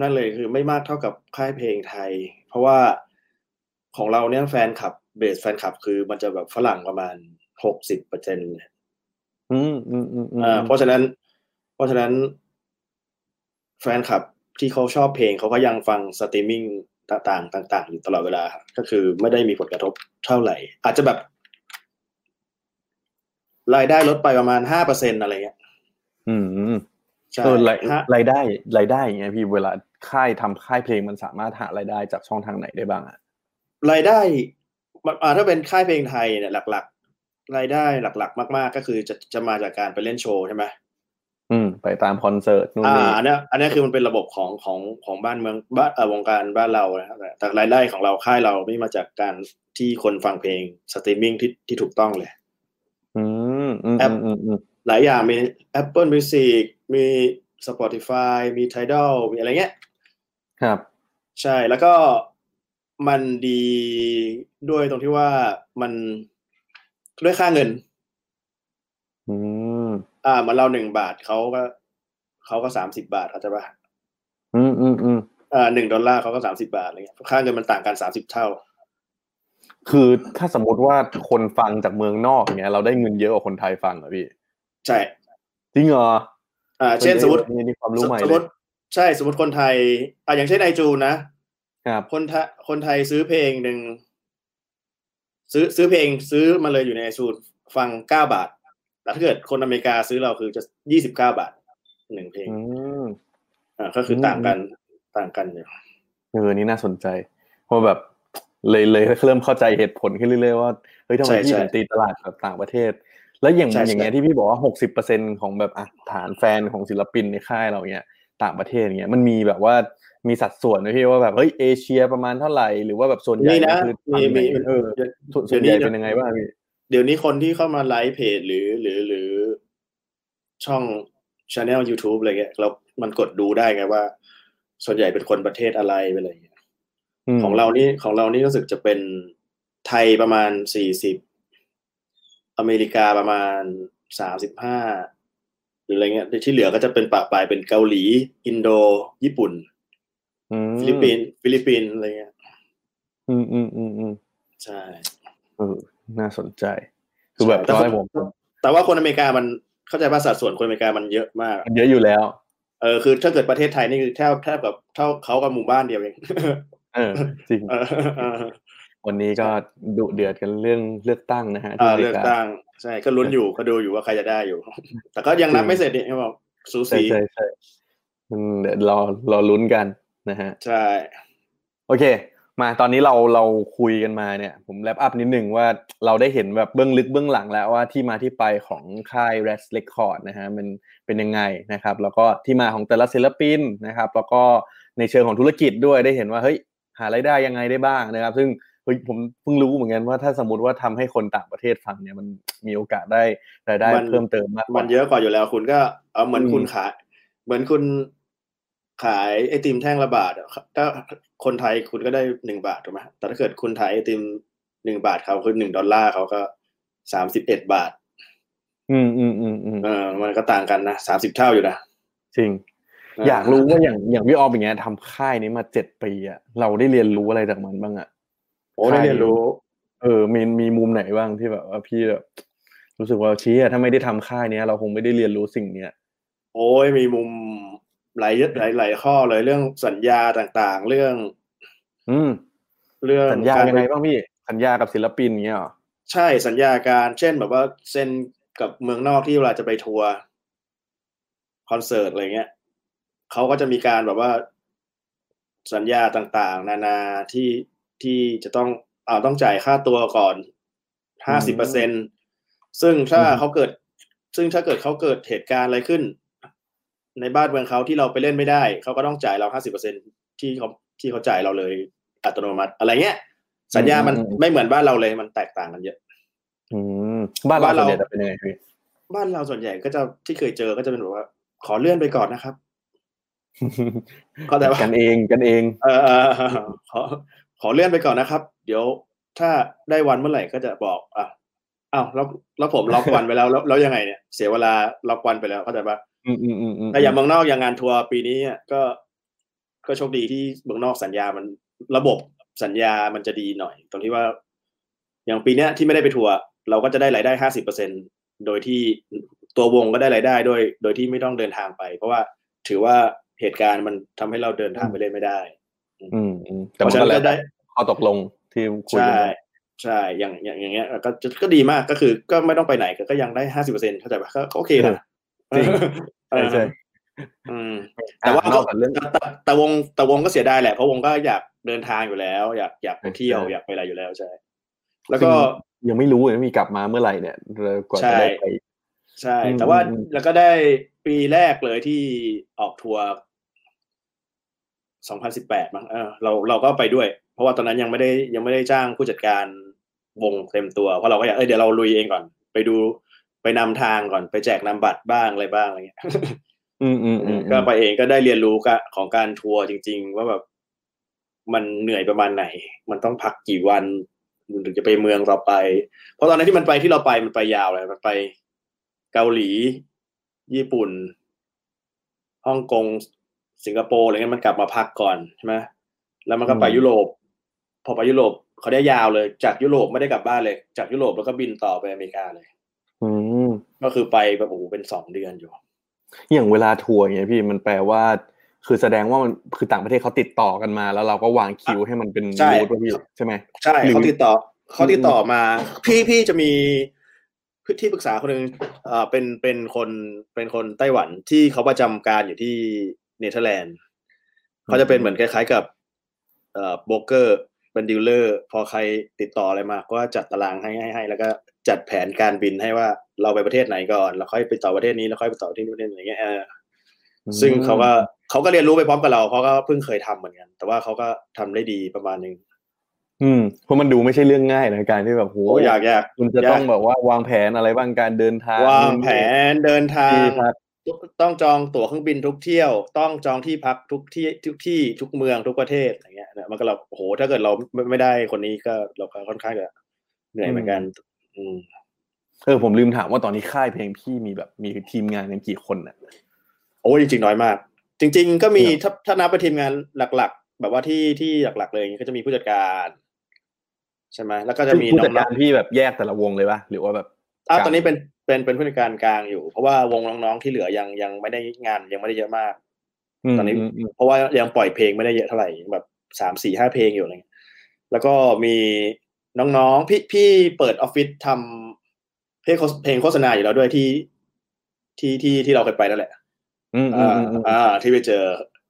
นั่นเลยคือไม่มากเท่ากับค่ายเพลงไทย เพราะว่าของเราเนี่ยแฟนคลับ base แฟนคลับ คือมันจะแบบฝรั่งประมาณหกสิบเปอร์เซ็นต์อืมอืมอืมอืมอ่าเพราะฉะนั้น เพราะฉะนั้น แฟนคลับที่เขาชอบเพลงเขาก็ยังฟังสตรีมมิ่งต่างๆ ต่าง ๆ อยู่ตลอดเวลาครับก็คือไม่ได้มีผลกระทบเท่าไหร่ อาจจะแบบ รายได้ลดไปประมาณห้าเปอร์เซ็นอะไรเงี้ยอืมใช่เออรายฮะรายได้รายได้อย่างเงี้ยพี่เวลาค่ายทำค่ายเพลงมันสามารถหารายได้จากช่องทางไหนได้บ้างอะรายได้มันอ่าถ้าเป็นค่ายเพลงไทยเนี่ยหลัก ๆ รายได้หลัก ๆ มาก ๆ ก็คือจะจะมาจากการไปเล่นโชว์ใช่ไหมอืม ไปตามคอนเสิร์ตนู่นอ่านี่อันเนี้ยอันเนี้ยคือมันเป็นระบบของของของบ้านเมืองบ้านเอ่อวงการบ้านเรานะครับแต่แต่รายได้ของเราค่ายเราไม่มาจากการที่คนฟังเพลงสตรีมมิ่งที่ที่ถูกต้องเลยอืมอืม แอปอืมอืมหลายอย่างมี Apple Music มี Spotify มี Tidal มีอะไรเงี้ย ครับ ใช่แล้วก็มันดีด้วยตรงที่ว่ามันด้วยค่าเงิน อืม อ่าเหมันเราหนึ่งบาทเขาก็เขาก็สามสิบาทเข้าใจปะอืมอืมอืมอ่าหนึ่งดอลลาร์เขาก็สามสิบาทอะไรเงี้ยค่าเงินมันต่างกันสามสิบเท่า คือถ้าสมมติว่าคนฟังจากเมืองนอกเนี้ยเราได้เงินเยอะกว่าคนไทยฟังเหรอพี่ ใช่จริงเหรออ่า เช่นสมมตินี่นี่ความรู้ใหม่สมเลมยติใช่สมมติคนไทยอ่าอย่างเช่นไอจูนนะครับคนไทยคนไทยซื้อเพลงหนึ่งซื้อซื้อเพลงซื้อมาเลยอยู่ในไอจูนฟังเก้าบาทแต่ถ้าเกิดคนอเมริกาซื้อเราคือจะยี่สิบเก้าบาทหนึ่งเพลงอืมอ่าก็คือต่างกันต่างกันอยู่เออนี่น่าสนใจเพราะแบบ เลยเลยเริ่มเข้าใจเหตุผลขึ้นเรื่อยๆว่าเฮ้ยทำไมใช่พี่ใช่ถึงตีตลาดแบบต่างประเทศ แล้วอย่างใช่อย่างเงี้ยใช่ที่พี่บอกว่าหกสิบเปอร์เซ็นของแบบอะฐานแฟนของศิลปินในค่ายเราเนี้ยต่างประเทศเงี้ยมันมีแบบว่ามีสัดส่วนไหมพี่ว่าแบบเฮ้ยเอเชียประมาณเท่าไหร่หรือว่าแบบส่วนใหญ่มีนะคือมีฝั่งไหนมีเออส่วนส่เดี๋วยนวใหนี้ญ่เป็นยังไงบ้างพี่เดี๋ยวนี้คนที่เข้ามาไลฟ์เพจหรือหรือหรือช่องช anel YouTube อะไรเงี้ยเรามันกดดูได้ไงว่า ส่วนใหญ่เป็นคนประเทศอะไรเป็นอะไรเงี้ยม ของเรานี่ของเรานี่รู้สึกจะเป็นไทยประมาณสี่สิบอเมริกาประมาณสามสิบห้าหรืออะไรเงี้ยที่เหลือก็จะเป็นปะปลายเป็นเกาหลี อินโด ญี่ปุ่นอืมฟิลิปปินส์ฟิลิปปินส์อะไรเงี้ย อืมอืมอืมอืมใช่เออน่าสนใจ คือแบบแต่ตอนคแรนกผม แต่ว่าคนอเมริกามันเข้าใจว่าสัดส่วนคนอเมริกามันเยอะมากมันเยอะอยู่แล้ว เออคือถ้าเกิดประเทศไทยนี่คือแทบแทบกับเท่าเขากับหมู่บ้านเดียวเอง เออจริงเออเออวันนี้ก็ดุเดือดกันเรื่องเลือกตั้งนะฮะเออที่อเมเลือกตั้งใช่ก็ลุ้นอยู่ก็ดูอยู่ว่าใครจะได้อยู่ แต่ก็ยังนับไม่เสร็จนี่เขาบอกสูใช่สีใช่ใช่อืมเดี๋ยวรอรอลุ้นกันนะฮะใช่ โอเค มาตอนนี้เราเราคุยกันมาเนี่ย ผมแลปอัพนิดหนึ่งว่าเราได้เห็นแบบเบื้องลึกเบื้องหลังแล้วว่าที่มาที่ไปของค่าย Red Record นะฮะมันเป็นยังไงนะครับ แล้วก็ที่มาของแต่ละศิลปินนะครับ แล้วก็ในเชิงของธุรกิจด้วยได้เห็นว่าเฮ้ย หารายได้ยังไงได้บ้างนะครับ ซึ่งเฮ้ยผมเพิ่งรู้เหมือนกันว่าถ้าสมมติว่าทำให้คนต่างประเทศฟังเนี่ยมันมีโอกาสได้รายได้เพิ่มเติมมากกมัว่านเยอะกว่าอยู่แล้วคุณก็เอาเหมือนอืมคุณขาย เหมือนคุณขายไอติมแท่งละบาทอะถ้าคนไทยคุณก็ได้หนึ่งบาทถูกไหมแต่ถ้าเกิดคุณขายไอติมหนึ่งบาทเขาคือหนึ่งดอลลาร์เขาก็สามสิบเอ็ดบาท อืมอืมอืมอืมเออมันก็ต่างกันนะสามสิบเท่าอยู่นะจริง อยากรู้ว่าอย่างอย่างพี่ออมอย่างเงี้ยทำค่ายนี้มาเจ็ดปีอะเราได้เรียนรู้อะไรจากมันบ้างอะโอ้ได้เรียนรู้ เออมีมีมุมไหนบ้างที่แบบว่าพี่แบบรู้สึกว่าชี้อะถ้าไม่ได้ทำค่ายเนี้ย เราคงไม่ได้เรียนรู้สิ่งเนี้ยโอ้ยมีมุมหลายหลายหลายข้อเลยเรื่องสัญญาต่างๆ เรื่อง อืม เรื่องสัญญาการยังไงบ้างพี่สัญญากับศิลปินเงี้ยเหรอใช่สัญญาการเช่นแบบว่าเซ็นกับเมืองนอกที่เวลาจะไปทัวร์คอนเสิร์ตอะไรเงี้ย เขาก็จะมีการแบบว่าสัญญาต่างๆ นานาที่ที่จะต้องอ่าต้องจ่ายค่าตัวก่อนห้าสิบเปอร์เซ็นซึ่งถ้าเขาเกิด ซึ่งถ้าเกิดเขาเกิดเหตุการณ์อะไรขึ้น ในบ้านเมืองเขาที่เราไปเล่นไม่ได้ เขาก็ต้องจ่ายเราห้าสิบเปอร์เซ็นที่เขาที่เขาจ่ายเราเลยอัตโนมัติ อะไรเงี้ย สัญญามันไม่เหมือนบ้านเราเลยมันแตกต่างกันเยอะอืมบ้านเราบ้านส่วเรานใหญ่จะเป็นยังไงพี่บ้านเราส่วนใหญ่ก็จะที่เคยเจอก็จะเป็นแบบว่า ขอเลื่อนไปก่อนนะครับ เข้าใจปะกันเองกันเองเออเออเออขอขอเลื่อนไปก่อนนะครับ เดี๋ยวถ้าได้วันเมื่อไหร่ก็จะบอกอะอ้าวแล้วแล้วผมล็อกวันไปแล้วแล้วแล้วยังไงเนี่ย เสียเวลาล็อกวันไปแล้วเข้าใจปะอืมอืมอืมอืมแต่อย่างเมืองนอกอย่างงานทัวร์ปีนี้อะก็ก็โชคดีที่เมืองนอกสัญญามันระบบสัญญามันจะดีหน่อย ตรงที่ว่า อย่างปีเนี้ยที่ไม่ได้ไปทัวร์เราก็จะได้รายได้ห้าสิบเปอร์เซ็นโดยที่ตัววงก็ได้รายได้ด้วย โดยที่ไม่ต้องเดินทางไป เพราะว่าถือว่า เหตุการณ์มันทำให้เราเดินทางไปเล่นไม่ได้ อืมอืมแต่เพมันราะฉะก็นั้นแล้วก็แต่ได้ข้อตกลงที่คุยใช่กันไว้ใช่อย่างอย่างอย่างเงี้ยก็จะก็ดีมากก็คือก็ไม่ต้องไปไหนก็ก็ยังได้ห้าสิบเปอร์เซ็นเข้าใจปะก็ก็โอเคนะจริงเอใช่อใช่อืมแต่ว่าอะนอกจากเรื่องแต่แต่แต่วงแต่วงก็เสียดายแหละเพราะวงก็อยากเดินทางอยู่แล้ว อยากอยากไปเที่ยวใช่อยากไปอะไรอยู่แล้วใช่ แล้วก็ยังไม่รู้เลยว่ามีกลับมาเมื่อไหร่เนี่ยเรากว่าใช่จะได้ไปใช่อืมแต่ว่าอืมแล้วก็ได้ ปีแรกเลยที่ออกทัวร์2018มั้งเออเราเราก็ไปด้วย เพราะว่าตอนนั้นยังไม่ได้ยังไม่ได้จ้างผู้จัดการวงเต็มตัวเพราะเราก็อยากเออเดี๋ยวเราลุยเองก่อน ไปดูไปนำทางก่อนไปแจกนำบัตรบ้างอะไรบ้างอะไรเงี้ยอืมอืมอืมก็ไปเองก็ได้เรียนรู้กะของการทัวร์จริง ๆ ว่าแบบมันเหนื่อยประมาณไหน มันต้องพักกี่วันมันถึงจะไปเมืองเราไป เพราะตอนนั้นที่มันไปที่เราไปมันไปยาวเลยมันไป เกาหลี ญี่ปุ่นฮ่องกงสิงคโปร์อะไรเงี้ยมันกลับมาพักก่อนใช่ไหมแล้วมันก็ไปยุโรป พอไปยุโรปเขาได้ยาวเลย จากยุโรปไม่ได้กลับบ้านเลย จากยุโรปแล้วก็บินต่อไปอเมริกาเลยอืมก็คือไปแบบโอ้โหเป็นสองเดือนอยู่ อย่างเวลาทัวร์อย่างเงี้ยพี่มันแปลว่า คือแสดงว่ามันคือต่างประเทศเขาติดต่อกันมา แล้วเราก็วางคิวให้มันเป็นใช่ route ว่าพี่ใช่ไหมใช่หรือเขาติดต่อเขาติดต่อมา พี่พี่จะมี ที่ปรึกษาคนหนึ่งเอ่อเป็นเป็นคนเป็นคนไต้หวันที่เขาประจำการอยู่ที่เนเธอร์แลนด์เขาจะเป็นเหมือนคล้ายๆกับเอ่อโบรกเกอร์เป็น dealer พอใครติดต่ออะไรมาก็จัดตารางให้ให้ให้แล้วก็จัดแผนการบินให้ว่าเราไปประเทศไหนก่อน แล้วค่อยไปต่อประเทศนี้แล้วค่อยไปต่อที่ประเทศไหนอย่างเงี้ยเออซึ่งเขาก็เขาก็เรียนรู้ไปพร้อมกับเราเขาก็เพิ่งเคยทำเหมือนกัน แต่ว่าเขาก็ทำได้ดีประมาณนึง อืมเพราะมันดูไม่ใช่เรื่องง่ายนะการที่แบบโหโอ้ยากยากคุณจะต้องแบบว่าวางแผนอะไรบ้างการเดินทาง วางแผนเดินทางที่พักต้องจองตั๋วเครื่องบินทุกเที่ยว ต้องจองที่พักทุกที่ทุกที่ทุกเมืองทุกประเทศอย่างเงี้ยเนี่ยมันก็เราโอ้โหถ้าเกิดเราไม่ไม่ได้คนนี้ก็เราก็ค่อนข้างจะเหนื่อยเหมือนกัน อืมเออผมลืมถามว่าตอนนี้ค่ายเพลงพี่มีแบบมีทีมงานกันกี่คนอะโอ้ยจริงๆน้อยมาก จริง ๆ ก็มีครับถ้าถ้านับเป็นทีมงานหลัก ๆ แบบว่าที่ที่หลักๆเลยอย่างเงี้ยก็จะมีผู้จัดการ ใช่ไหมแล้วก็จะมีผู้น้จัดการองพี่แบบแยกแต่ละวงเลยปะหรือว่าแบบๆอะตอนนี้เป็นเป็นเป็นผู้จัดการกลางอยู่ เพราะว่าวงน้องๆที่เหลือยังยังไม่ได้งานยังไม่ได้เยอะมากมตอนนี้มมเพราะว่ายังปล่อยเพลงไม่ได้เยอะเท่าไหร่แบบสามสี่ห้าเพลงอยู่อะไรเงี้ยแล้วก็มีน้องๆพี่พี่เปิดออฟฟิศทำเพลงโฆษเพลงโฆษณาอยู่แล้วด้วยที่ที่ที่ที่เราเคยไปนั่นแหละอืมอืมอ่าอืมอืมอ่าที่ไปเจอ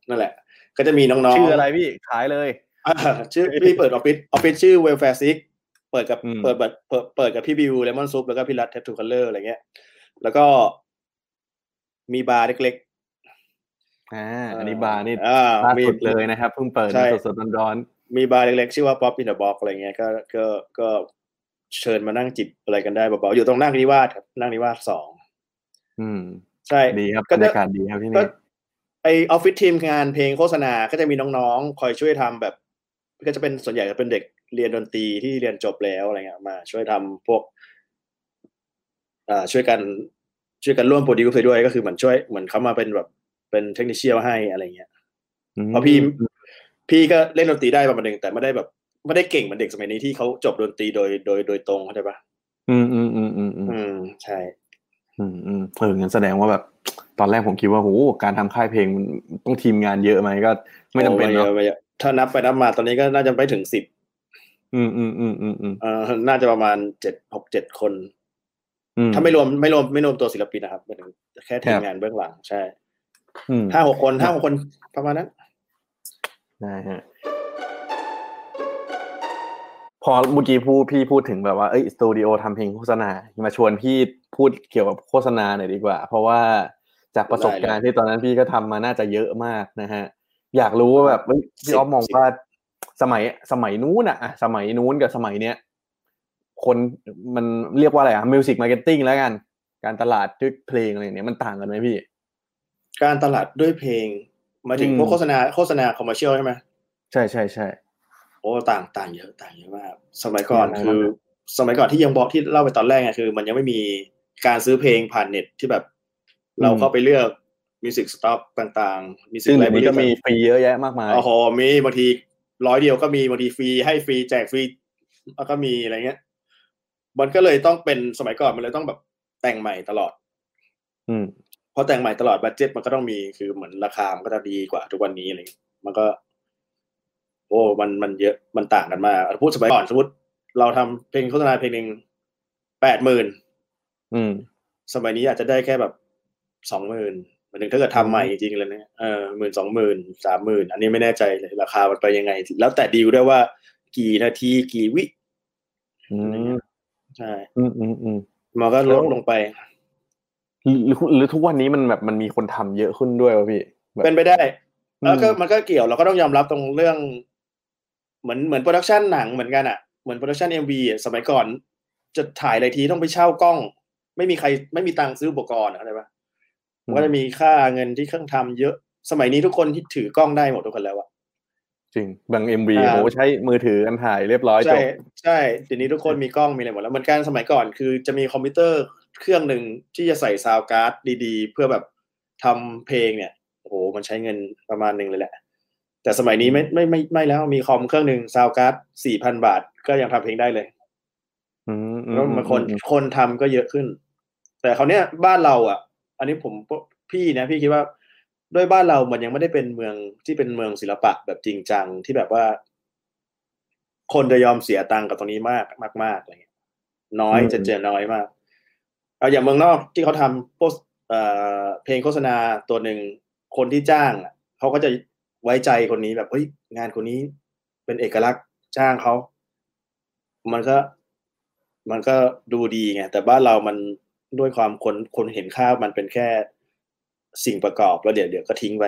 นั่นแหละ ก็จะมีน้องๆชื่ออะไรพี่ขายเลยอ่า ชื่อพี่เปิดออฟฟิศออฟฟิศชื่อ Welfare Six เปิดกับอืมเปิดแบบเปิดเปิดกับพี่บิว Lemon Soup แล้วก็พี่รัฐ Tattoo Colour อะไรเงี้ย แล้วก็มีบาร์เล็กอ่าๆอันนี้บาร์นี่อ่ามีล่าสุดเลยนะครับเพิ่งเปิดใช่สดๆร้อนมีบาร์เล็กๆ ชื่อว่า Pop in the Box อะไรเงี้ยก็ก็ก็เชิญมานั่งจิบอะไรกันได้เบาๆอยู่ตรงนั่งนิวาสครับนั่งนิวาสสองๆอืม ใช่ดีครับบก็รรจะยากาศดีครับที่ก็นี่ไอออฟฟิศทีมงานเพลงโฆษณาก็จะมีน้องๆ คอยช่วยทำแบบ ก็จะเป็นส่วนใหญ่จะเป็นเด็กเรียนดนตรีที่เรียนจบแล้วอะไรเงี้ยมา ช่วยทำพวกอ่าช่วยกันช่วยกันร่วมโปรดิวซ์ไปด้วยก็คือเหมือนช่วยเหมือนเขามาเป็นแบบเป็นเทคนิคเชียลให้อะไรเงี้ยเพราะพี่พี่ก็เล่นดนตรีได้ประมาณหนึงแต่ไม่ได้แบบไม่ได้เก่งเหมือนเด็กสมัยนี้ที่เขาจบดนตรีโดยโดยโดยตรงเข้าใจปะอืมอืมอืมอืมอืมอืมใช่ อืมอืมเอองั้นแสดงว่าแบบ ตอนแรกผมคิดว่าโหการทำค่ายเพลงมันต้องทีมงานเยอะไหมก็ ไม่จำเป็นโอ้เนาะ ยอะไม่เยอะถ้านับไปนับมาตอนนี้ก็น่าจะไปถึงสิบอืมอืมอืมอืมอืมเอ่อน่าจะประมาณเจ็ดหกเจ็ดคนอืมถ้าไม่รวมไม่รวมไม่รวมตัวศิลปินนะครับหมายถึงแค่ทีคมรับงานเบื้องหลังใช่อืมห้าหกคนห้าหกคนประมาณนั้นได้ฮะพอเมื่อกี้พูดพี่พูดถึงแบบว่าเอ้ยสตูดิโอทำเพลงโฆษณา มาชวนพี่พูดเกี่ยวกับโฆษณาหน่อยดีกว่า เพราะว่าจากประสบการณ์ที่ตอนนั้นพี่ก็ทำมาน่าจะเยอะมากนะฮะ อยากรู้ว่าแบบเฮ้ยพี่ออฟมองว่าสมัยสมัยนู้นอะอะสมัยนู้นกับสมัยเนี้ยคนมันเรียกว่าอะไรอะ music marketing แล้วกัน การตลาดด้วยเพลงอะไรอย่างเนี้ยมันต่างกันไหมพี่ การตลาดด้วยเพลงหมายถึงอืมพวกโฆษณาโฆษณา commercial ใช่ไหมใช่ใช่ใช่โอ้ต่างต่างเยอะต่างเยอะมากสมัยก่อนยังไงคือบ้างสมัยก่อนที่ยังบอกที่เล่าไปตอนแรกไงคือ มันยังไม่มีการซื้อเพลงผ่านเน็ตที่แบบ เราเข้าไปเลือก music stock ต่างๆ music library ซึ่งไลเดี๋ยวบรานี้ก็มีฟรีเยอะแยะมากมายโอ้โหมีบางทีร้อยเดียวก็มีบางทีฟรีให้ฟรีแจกฟรีแล้วก็มีอะไรเงี้ย มันก็เลยต้องเป็นสมัยก่อนมันเลยต้องแบบแต่งใหม่ตลอด อืมพอแต่งใหม่ตลอด budget มันก็ต้องมีคือเหมือนราคามันก็จะดีกว่าทุกวันนี้อะไรเงี้ยมันก็ โอ้มันมันเยอะมันต่างกันมากพูดสมัยก่อนสมมติเราทำเพลงโฆษณาเพลงหนึ่งแปดหมื่นอืมสมัยนี้อาจจะได้แค่แบบสองหมื่นห มายถึงถ้าเกิดทำใหม่จริงๆเลยเนี่ยเออหมื่นสองหมื่นสามหมื่นอันนี้ไม่แน่ใจเลยราคามันไปยังไง แล้วแต่ดีลด้วยว่า กี่นาทีกี่วิอืมใช่อืมอืมอืมมันก็ลดลงไปหรือหรือทุกวันนี้มันแบบมันมีคนทำเยอะขึ้นด้วยวะพี่แบบเป็นไปได้อืมแล้วก็มันก็เกี่ยวเราก็ต้องยอมรับตรงเรื่อง เหมือนเหมือน production หนังเหมือนกันอะเหมือน production MV สมัยก่อน จะถ่ายอะไรทีต้องไปเช่ากล้อง ไม่มีใครไม่มีตังค์ซื้ออุปกรณ์อะไรปะ มันก็จะมีค่าเงินที่เครื่องทำเยอะ สมัยนี้ทุกคนที่ถือกล้องได้หมดทุกคนแล้วอะจริง บางเอ็มวีอ่าโหใช้มือถือกันถ่ายเรียบร้อยจใช่ใช่ทีนี้ทุกคนมีกล้องมีอะไรหมดแล้วเหมือนกันสมัยก่อนคือจะมีคอมพิวเตอร์เครื่องหนึ่งที่จะใส่ sound card ดีๆ เพื่อแบบทำเพลงเนี่ยโอ้โหมันใช้เงินประมาณหนึ่งเลยแหละ แต่สมัยนี้ไม่ไม่ไม่ไม่แล้วมีคอมเครื่องหนึ่ง sound card สี่พันบาท ก็ยังทำเพลงได้เลยอืมอืมแล้วมันคนอืมคนทำก็เยอะขึ้น แต่เขาวเนี้ยบ้านเราอะ อันนี้ผมพี่นะพี่คิดว่าด้วยบ้านเรามันยังไม่ได้เป็นเมืองที่เป็นเมืองศิลปะแบบจริงจังที่แบบว่า คนจะยอมเสียตังค์กับตรงนี้มากมากมากอะไรเงี้ยน้อยจะเจอน้อยมากเอาอย่างเมืองนอกที่เขาทำโพสเอ่อเพลงโฆษณาตัวหนึ่งคนที่จ้างอะเขาก็จะไว้ใจคนนี้แบบเฮ้ยงานคนนี้เป็นเอกลักษณ์จ้างเขา มันก็ มันก็ดูดีไงแต่บ้านเรามัน ด้วยความคนคนเห็นค่ามันเป็นแค่สิ่งประกอบแล้วเดี๋ยวเดี๋ยวก็ทิ้งไป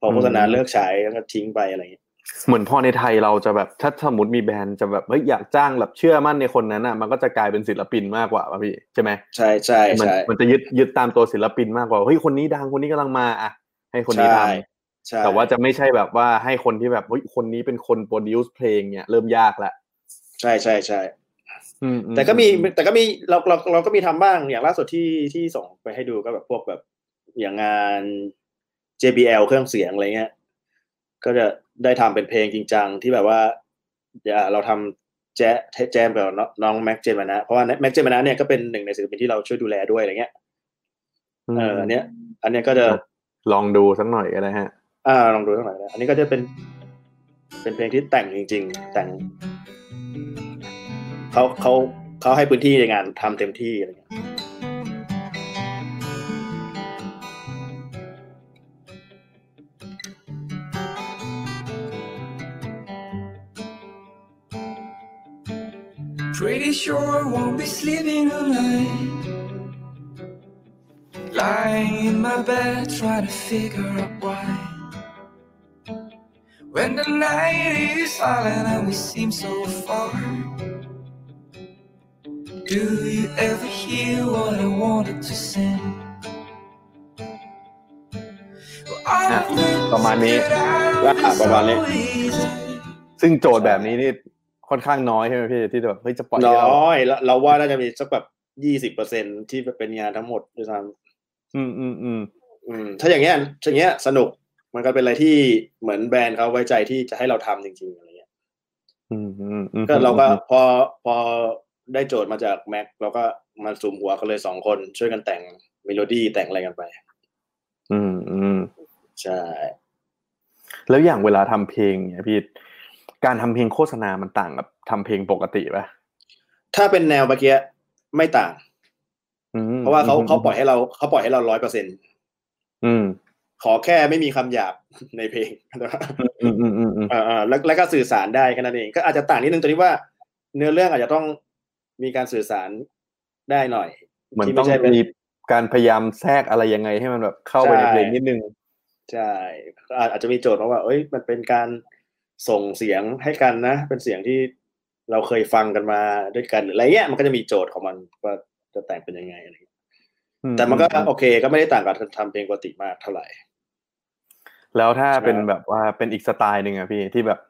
พอโฆษณาเลิกฉายแล้วก็ทิ้งไปอะไรอย่างเงี้ยเหมือนพอในไทยเราจะแบบถ้าสมมติมีแบรนด์จะแบบเฮ้ยอยากจ้างแบบเชื่อมั่นในคนนั้นอะมันก็จะกลายเป็นศิลปินมากกว่าป่ะพี่ใช่ไหมใช่ใช่มันใช่มันจะยึดยึดตามตัวศิลปินมากกว่าเฮ้ยคนนี้ดังคนนี้กำลังมาอะให้คนนี้ทใช่ใช่ำแต่ว่าจะไม่ใช่แบบว่าให้คนที่แบบเฮ้ยคนนี้เป็นคนโปรดิวซ์เพลงเนี่ยเริ่มยากละใช่ใช่ใช่อืมอื แต่ก็มีแต่ก็มีเราเราเราก็มีทำบ้างอย่างล่าสุดที่ที่ส่งไปให้ดูก็แบบพวกแบบอย่างงาน JBL เครื่องเสียงอะไรเงี้ย ก็จะได้ทำเป็นเพลงจริงจังที่แบบว่าอย่าเราทำแจ๊แจมกับน้องแม็กเจมานะเพราะว่าแม็กเจมานะเนี่ยก็เป็นหนึ่งในศิลปินที่เราช่วยดูแลด้วยอะไรเงี้ยมเอออันเนี้ย อันเนี้ยก็จะลองดูสักหน่อยก็ได้ฮะ อ่าลองดูสักหน่อยนะอันนี้ก็จะเป็นเป็นเพลงที่แต่งจริง ๆ แต่ง เขาเขาเขาให้พื้นที่ในงานทำเต็มที่อะไรเงี้ย Pretty sure I won't be sleeping tonight. Lying in my bed, trying to figure out why. When the night is silent and we seem so far. Do you ever hear what I wanted to sing? Well, all of the ประมาณนี้ that I อะประมาณนี้ so easy. ซึ่งโจทย์แบบนี้นี่ค่อนข้างน้อยใช่ไหมพี่ที่แบบเฮ้ยจะปล่อยให้น้เราอยเราเราว่าน่าจะมีสักแบบยี่สิบเปอร์เซ็นต์ที่เป็นงานทั้งหมดด้วยซ้ำอืมอืมอืมอืมถ้าอย่างเงี้ยอย่างเงี้ยสนุกมันก็เป็นอะไรที่เหมือนแบรนด์เขาไว้ใจที่จะให้เราทำจริงๆอะไรเงี้ย อืมอืมอืมก็เราก็พอพอ ได้โจทย์มาจากแม็กเราก็มาสุมหัวกันเลยสองคนช่วยกันแต่งเมโลดี้แต่งอะไรกันไป อืมอืมใช่ แล้วอย่างเวลาทำเพลงเนี่ยพี่การทำเพลงโฆษณามันต่างกับทำเพลงปกติป่ะถ้าเป็นแนวเมื่อกี้ไม่ต่างอืมเพราะว่าเขาเขาปล่อยให้เราเขาปล่อยให้เราร้อยเปอร์เซ็นอืมขอแค่ไม่มีคำหยาบในเพลงอืมอืมอืมอืมอ่าๆแล้วแล้วก็สื่อสารได้แค่นั้นเอง ก็อาจจะต่างนิดนึงตรงที่ว่า เนื้อเรื่องอาจจะต้อง มีการสื่อสารได้หน่อยเหมือนที่ต้ไม่องใช่เป็นมีการพยายามแทรกอะไรยังไงให้มันแบบเข้าไปในใช่เพลงนิดนึงใช่อาอาจจะมีโจทย์มาว่าเอ้ยมันเป็นการส่งเสียงให้กันนะ เป็นเสียงที่เราเคยฟังกันมาด้วยกันหรืออะไรเงี้ยมันก็จะมีโจทย์ของมันว่าจะแต่งเป็นยังไงอะไรเงี้ยแต่มันก็โอเค ก็ไม่ได้ต่างกับทำเพลงปกติมากเท่าไหร่ แล้วถ้าใช่เป็นแบบว่าเป็นอีกสไตล์หนึ่งอะพี่ที่แบบ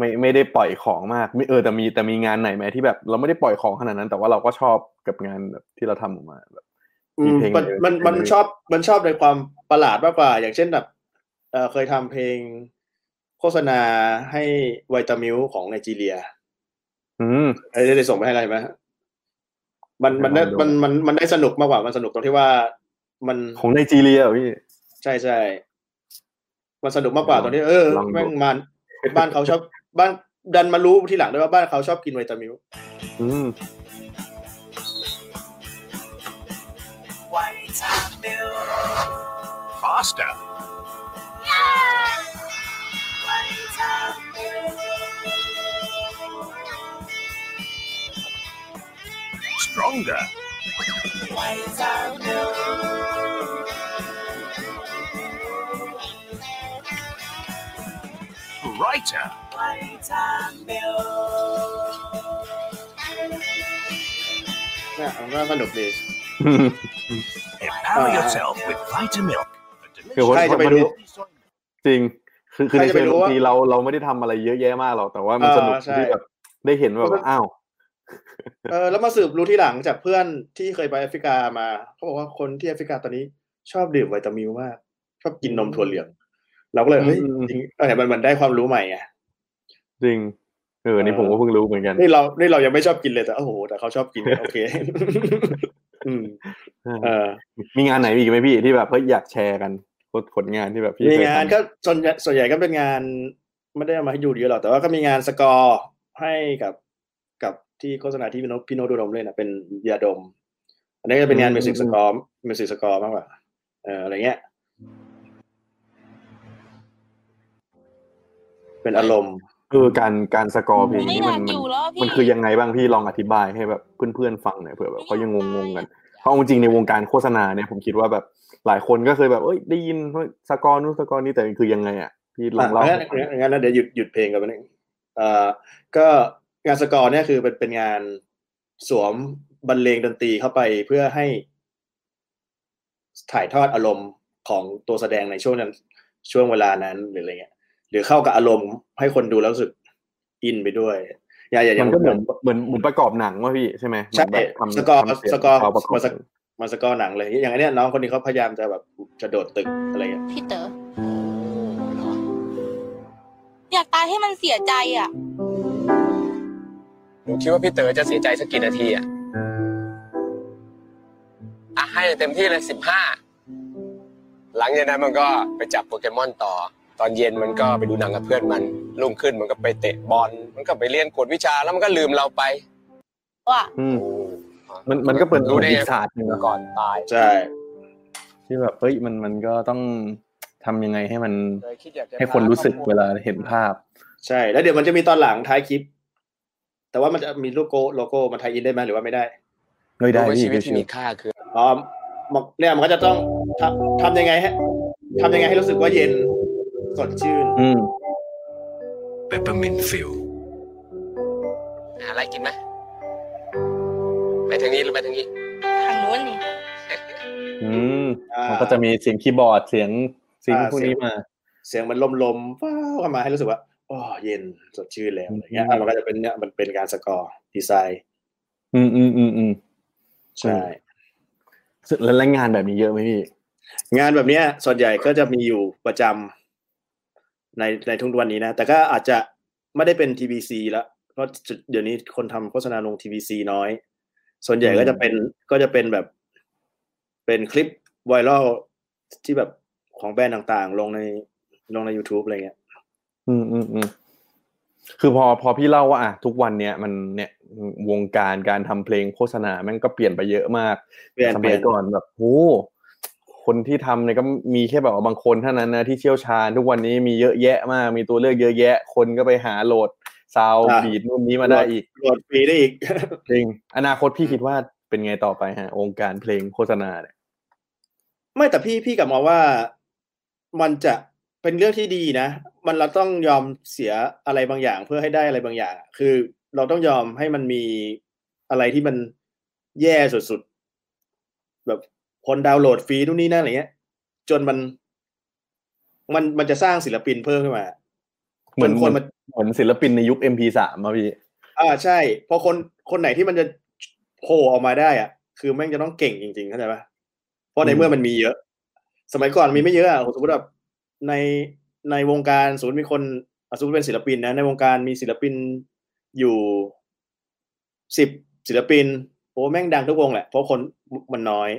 ไม่ไม่ได้ปล่อยของมากไม่เออแต่มีแต่มีงานไหนไหมที่แบบ เราไม่ได้ปล่อยของขนาดนั้น แต่ว่าเราก็ชอบกับงานแบบที่เราทำออกมาแบบอืมีมเพลงมันอะไรมันมันเพลงอะไรชอบมันชอบในความประหลาดมากกว่า อย่างเช่นแบบเออเคยทำเพลงโฆษณาให้ไวตามิลของไนจีเรีย อืมได้ได้ส่งไปให้อะไรไหมมันมันได้ลองดูมันมันมันได้สนุกมากกว่ามันสนุกตรงที่ว่า มันของไนจีเรียเหรอพี่ใช่ใช่มันสนุกมากกว่าลองตรงที่เออลองดูแม่งมันบ้านเขาชอบ บ้านดันมารู้ทีหลังด้วยว่าบ้านเขาชอบกินไวตามิลอืม Faster. Stronger. Writer. เนี่ยมันก็สนุกดี Empower Ah. yourself with Vitamilk. คือว่าใครจะไปรู้ จริง คือคือในใครจะเชิไปงรู้ดนว่าตรีเราเราไม่ได้ทำอะไรเยอะแยะมากหรอกแต่ว่ามันอ่าสนุกใช่ ที่แบบได้เห็นแบบว่าอ้าวเออแล้วมาสืบรู้ที่หลังจากเพื่อนที่เคยไปแอฟริกามาเขาบอกว่าคนที่แอฟริกาตอนนี้ชอบดื่มวิตามิลมาก ชอบกินนมถั่วเหลือง เราก็เลยเฮ้ยอืมจริงเออมันมันได้ความรู้ใหม่ไง จริงเออนี่ผมก็เพิ่งรู้เหมือนกัน นี่เรานี่เรายังไม่ชอบกินเลยแต่โอ้โหแต่เขาชอบกินโอเคอืมเออมีงานไหนอีกไหมพี่ที่แบบเฮ้ยอยากแชร์กันผลงานที่แบบพี่มีเคยงานทำก็ส่วนใหญ่ส่วนใหญ่ก็เป็นงานไม่ได้เอามาให้ดูเยอะหรอกแต่ว่าก็มีงานสกอร์ให้กับกับที่โฆษณาที่พี่โนตพี่โนตดูดมเล่นนะเป็นยาดม อันนี้ก็เป็นงาน music score music score มากกว่าเอออะไรเงี้ย เป็นอารมณ์ เออการการสกอร์เพลงนี้มัยานกมัอนยู่แล้วพี่มันคือยังไงบ้างพี่ลองอธิบายให้แบบเพื่อนๆฟังหน่อยเผื่อแบบเขายังงงๆกันเพราะเอาจริงๆในวงการโฆษณาเนี่ยผมคิดว่าแบบหลายคนก็เคยแบบเอ้ยได้ยินว่าสกอร์นู้นสกอร์นี้แต่คือยังไงอะพี่ลองเล่าอะงั้นงั้นงั้นนะเดี๋ยวหยุดหยุดเพลงกันไปหนึ่งเอ่อก็งานสกอร์เนี่ยคือเป็นเป็นงานสวมบรรเลงดนตรีเข้าไปเพื่อให้ ถ่ายทอดอารมณ์ของตัวแสดงในช่วงนั้นช่วงเวลานั้นหรืออะไรเงี้ย หรือเข้ากับอารมณ์ให้คนดูแล้วรู้สึกอินไปด้วยอย่าอย่าอย่ามันก็เหมือนเหมือนเหมือนประกอบหนังว่าพี่ใช่ไหมใช่เหมือนแบบทำสกอร์ทำเสียงสกอร์เขาประกอบมาสกมาสกอร์หนังเลย อย่างอันเนี้ยน้องคนนี้เขาพยายามจะแบบจะโดดตึกอะไรเงี้ยพี่เต๋ออยากตายให้มันเสียใจอะหนูคิดว่าพี่เต๋อจะเสียใจสักกี่นาทีอะอะให้เต็มที่เลยสิบห้าหลังจากนั้นมันก็ไปจับโปเกมอนต่อ ตอนเย็นมันก็ไปดูหนังกับเพื่อนมันรุ่งขึ้นมันก็ไปเตะบอลมันก็ไปเรียนกวดวิชาแล้วมันก็ลืมเราไปว่าอืมมันมันก็เป็นรู้ได้อีไงกศาสตร์หนึ่งเนอะก่อนตายใช่ที่แบบเฮ้ยมันมันก็ต้องทำยังไงให้มันเลยคิดอยากจะให้คนรู้สึกเวลาเห็นภาพ ใช่ แล้วเดี๋ยวมันจะมีตอนหลังท้ายคลิป แต่ว่ามันจะมีโลโก้โลโก้มัน tie-in ได้ไหมหรือว่าไม่ได้เฮ้ยได้รู้ว่าพี่ชีวิตพี่ที่มีค่าคืออ๋อมันเนี่ยมันก็จะต้องทำทำยังไงให้ทำยังไงให้รู้สึกว่าเย็น สดชื่น อืม Peppermint Field. หาอะไรกินไหมไปทางนี้หรือไปทางนี้ ทางนู้นนี่ อืมอ่า มันก็จะมีเสียงคีย์บอร์ดเสียงซิงค์อ่าพวกนี้เสียงมา เสียงมันลมลมๆว้าวเข้ามาให้รู้สึกว่าอ๋อเย็นสดชื่นแล้วอะไรเงี้ยอืม อะมันก็จะเป็นเนี่ยมันเป็นการสกอร์ดีไซน์อืมอืมอืมอืมใช่ แล้วแล้วงานแบบนี้เยอะไหมพี่ งานแบบเนี้ยส่วนใหญ่ก็จะมีอยู่ประจำ ในในทุกวันนี้นะ แต่ก็อาจจะไม่ได้เป็น TBC แล้วเพราะเดี๋ยวนี้คนทำโฆษณาลง TBC น้อย ส่วนใหญ่ก็จะเป็นก็จะเป็นแบบเป็นคลิปไวรัลที่แบบของแบรนด์ต่างๆ ลงในลงใน YouTube อะไรเงี้ย อืมอืมอืมคือพอพอพี่เล่าว่าอะทุกวันเนี้ยมันเนี่ยวงการการทำเพลงโฆษณาแม่งก็เปลี่ยนไปเยอะมากเปลี่ยนสเปลี่มัยยนก่อนแบบโอ้ คนที่ทำเนี่ยก็มีแค่แบบว่าบางคนเท่านั้นนะที่เชี่ยวชาญทุกวันนี้มีเยอะแยะมาก มีตัวเลือกเยอะแยะ คนก็ไปหาโหลดsound อะ beat นู่นนี้มาได้อีกโหลดฟรีได้อีกจริงอนาคตพี่คิดว่าเป็นไงต่อไปฮะวงการเพลงโฆษณาเนี่ยไม่แต่พี่พี่กลับมาว่ามันจะเป็นเรื่องที่ดีนะ มันเราต้องยอมเสียอะไรบางอย่างเพื่อให้ได้อะไรบางอย่าง คือเราต้องยอมให้มันมีอะไรที่มันแย่สุดๆแบบ คนดาวน์โหลดฟรีนู่นนี่นั่นอะไรเงี้ย จนมัน มันมันจะสร้างศิลปินเพิ่มขึ้นมา เหมือนจคนมันเหมือนศิลปินในยุค MP3 มาพี่ อ่าใช่เพราะคนคนไหนที่มันจะโผล่ออกมาได้อะ คือแม่งจะต้องเก่งจริงๆเข้าใจปะเพราะในอืมเมื่อมันมีเยอะ สมัยก่อนมีไม่เยอะอะสมมติแบบในในวงการสมมติมีคนอะสมมติเป็นศิลปินนะ ในวงการมีศิลปินอยู่สิบศิลปินโอ้แม่งดังทุกวงแหละเพราะคนมันน้อย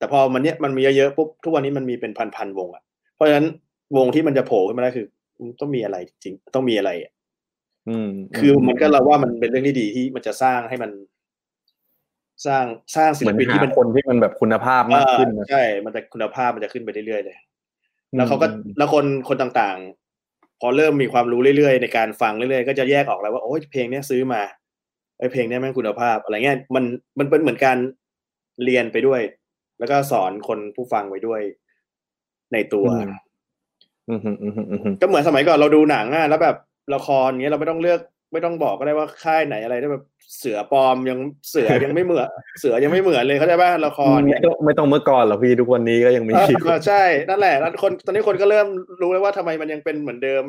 แต่พอมันเนี้ยมันมีเยอะๆปุ๊บทุกวันนี้มันมีเป็นพันๆวงอะ เพราะฉะนั้นวงที่มันจะโผล่ขึ้นมาได้คือมันต้องมีอะไรจริงๆต้องมีอะไรอะอืมคือมันก็เราว่ามันเป็นเรื่องที่ดีที่มันจะสร้างให้มัน สร้างสร้างศิเหลมือนปินหาที่มันคนที่มันแบบคุณภาพมากขึ้นเอนะอใช่ มันจะคุณภาพมันจะขึ้นไปเรื่อยๆเลย แล้วเขาก็อืมแล้วคนคนต่างๆ พอเริ่มมีความรู้เรื่อยๆ ในการฟังเรื่อยๆ ก็จะแยกออกแล้วว่าโอ้ยเพลงเนี้ยซื้อมาไอ้ยเพลงเนี้ยแม่งคุณภาพ อะไรเงี้ยมันมันเป็นเหมือนการเรียนไปด้วย แล้วก็สอนคนผู้ฟังไว้ด้วยในตัวอืมอืมอืมอืมอืมก็เหมือนสมัยก่อนเราดูหนังอะแล้วแบบละครเงี้ยเราไม่ต้องเลือกไม่ต้องบอกก็ได้ว่าค่ายไหนอะไรได้แบบเสือปลอมยังเสือยังไม่เหมือนเสือยังไม่เหมือนเลยเข้าใจป่ะละครไม่เนี่ยต้องไม่ต้องเมื่อก่อนหรอกพี่ทุกวันนี้ก็ยังมีเออเออใช่นั่นแหละแล้วคนตอนนี้คนก็เริ่มรู้แล้วว่าทำไมมันยังเป็นเหมือนเดิม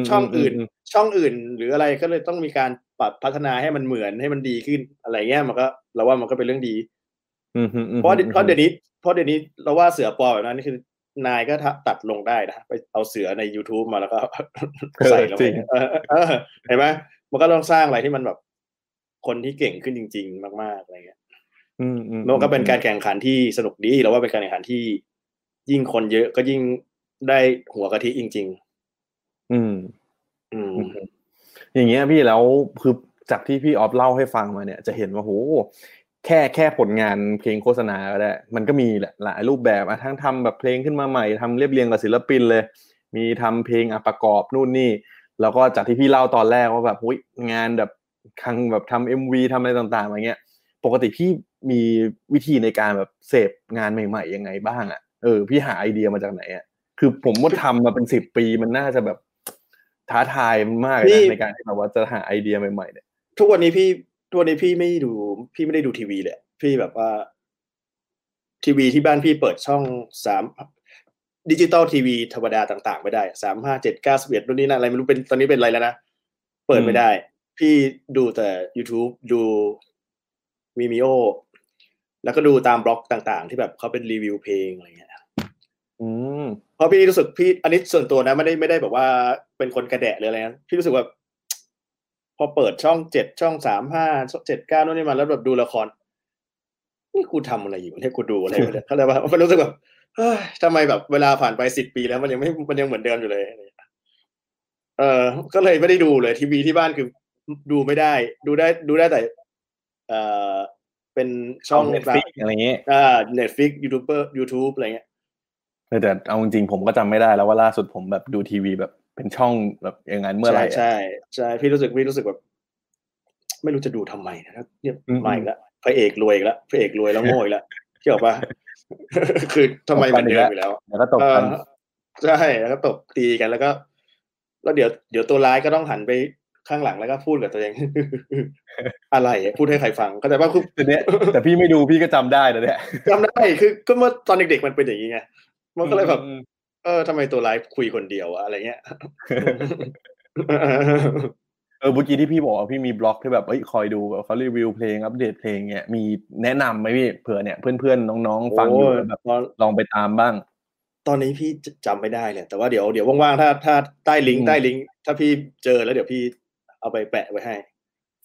มช่องอื่นมช่องอื่น หรืออะไรก็เลยต้องมีการปรับพัฒนาให้มันเหมือนให้มันดีขึ้นอะไรเงี้ยมันก็เราว่ามันก็เป็นเรื่องดีอืมอืมอืม เพราะเพราะเดี๋ยวนี้เพราะเดี๋ยวนี้เราว่าเสือปลอมแบบนั้นนี่คือนายก็ตัดลงได้นะไปเอาเสือใน youtube มาแล้วก็ใส่ลงจไปริงเออเออเห็นไหมมันก็ต้องสร้างอะไรที่มันแบบ คนที่เก่งขึ้นจริง ๆ มาก ๆอะไรเงี้ยอืมอืมมันก็เป็นการแข่งขันที่สนุกดีเราว่าเป็นการแข่งขันที่ ยิ่งคนเยอะก็ยิ่งได้หัวกะทิจริงอืมๆอืม อย่างเงี้ยพี่แล้วคือจากที่พี่ออฟเล่าให้ฟังมาเนี่ย จะเห็นว่าโห แค่แค่ผลงานเพลงโฆษณาก็ได้ มันก็มีแหละหลายรูปแบบอะทั้งทำแบบเพลงขึ้นมาใหม่ทำเรียบเรียงกับศิลปินเลย มีทำเพลงอะประกอบนู่นนี่ แล้วก็จากที่พี่เล่าตอนแรกว่าแบบหุ้ยงานแบบครั้งแบบทำเอ็มวีทำอะไรต่างๆอะไรเงี้ย ปกติพี่มีวิธีในการแบบเสพงานใหม่ๆยังไงบ้างอะเออพี่หาไอเดียมาจากไหนอะคือผมว่าทำมาเป็นสิบปีมันน่าจะแบบท้าทายมากเลยพี่นะในการที่แบบว่าจะหาไอเดียใหม่ๆเนี่ยทุกวันนี้พี่ ทุกวันนี้พี่ไม่ดู พี่ไม่ได้ดูทีวีเลย พี่แบบว่า ทีวีที่บ้านพี่เปิดช่องสามดิจิตอลทีวีธรรมดาต่าง ๆ ไม่ได้สามห้าเจ็ดเก้าสิบเอ็ดนู่นนี่นั่นอะไรไม่รู้เป็นตอนนี้เป็นอะไรแล้วนะ เปิดไม่ได้ พี่ดูแต่ YouTube ดูมีมิโอแล้วก็ดูตามบล็อกต่าง ๆ ที่แบบเขาเป็นรีวิวเพลงอะไรเงี้ยอืมเพราะพี่รู้สึกพี่อันนี้ส่วนตัวนะไม่ได้ไม่ได้แบบว่าเป็นคนกระแดะหรืออะไรนะพี่รู้สึกว่า พอเปิดช่องเจ็ดช่องสามห้าเจ็ดเก้านู่นนี่มาแล้วแบบดูละคร นี่กูทำอะไรอยู่เนี่ยกูดูอะไรอยู่เนี่ยเขาเลยว่ามันรู้สึกแบบเฮ้ยทำไมแบบเวลาผ่านไปสิบปีแล้วมันยังไม่มันยังเหมือนเดิมอยู่เลยอะไรอย่างเงี้ยเออ ก็เลยไม่ได้ดูเลย ทีวีที่บ้านคือดูไม่ได้ ดูได้ดูได้แต่ เอ่อเป็นช่อง Netflix อะไรเงี้ยอ่า Netflix ยูทูบเบอร์ยูทูบอะไรเงี้ยเออแต่เอาจริงๆผมก็จำไม่ได้แล้วว่าล่าสุดผมแบบดูทีวีแบบ เป็นช่องแบบอย่างนั้นเมื่อไหร่อะใช่ใช่พี่รู้สึกพี่รู้สึกแบบไม่รู้จะดูทำไมนะเนี่ยอืมมาอีกแล้วพระเอกรวยอีกแล้วพระเอกรวยแล้วโง่อีกแล้วที่บอกว่าคือทำไมเหมือนเดิมอยู่แล้วแล้วก็ตกกันเออใช่แล้วก็ตบตีกันแล้วก็ แล้วเดี๋ยวเดี๋ยวตัวร้ายก็ต้องหันไปข้างหลังแล้วก็พูดกับตัวเอง อะไรอะพูดให้ใครฟังก็แต่ว่าคือแต่เนี้ยแต่พี่ไม่ดูพี่ก็จำได้นะเนี่ยจำได้คือ ก็เมื่อตอนเด็กๆมันเป็นอย่างนี้ไงมันก็เลยแบบอืม เออทำไมตัวร้ายคุยคนเดียวอะอะไรเงี้ยเออเมื่อกี้ที่พี่บอกว่าพี่มีบล็อกที่แบบเอ้ยคอยดูแบบเขารีวิวเพลงอัปเดตเพลงเนี่ยมีแนะนำไหมพี่เผื่อเนี่ยเพื่อนๆน้องๆฟังอยู่แล้วแบบโอ้ยลองไปตามบ้าง ตอนนี้พี่จำไม่ได้เลยแต่ว่าเดี๋ยวเดี๋ยวว่างๆถ้าถ้าใต้ลิงอืมใต้ลิงก์ถ้าพี่เจอแล้วเดี๋ยวพี่เอาไปแปะไว้ให้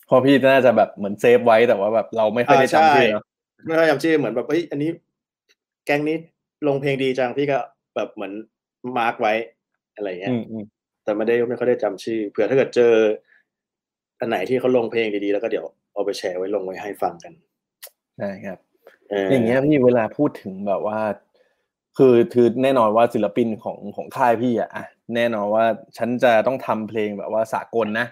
เพราะพี่น่าจะแบบเหมือนเซฟไว้แต่ว่าแบบเราไม่ค่อยได้อ่าใช่จำชื่อเนอะไม่ค่อยจำชื่อเหมือนแบบเฮ้ยอันนี้ แก๊งนี้ลงเพลงดีจังพี่ก็ แบบเหมือน mark ไว้อะไรเงี้ยอืมอืมแต่ไม่ได้ไม่ค่อยได้จำชื่อ เผื่อถ้าเกิดเจอ อันไหนที่เขาลงเพลงดีๆแล้วก็เดี๋ยวเอาไปแชร์ไว้ลงไว้ให้ฟังกันใช่ครับเออออย่างเงี้ยพี่เวลาพูดถึงแบบว่า คือคือแน่นอนว่าศิลปินของของค่ายพี่อะอะแน่นอนว่าฉันจะต้องทำเพลงแบบว่าสากลนะ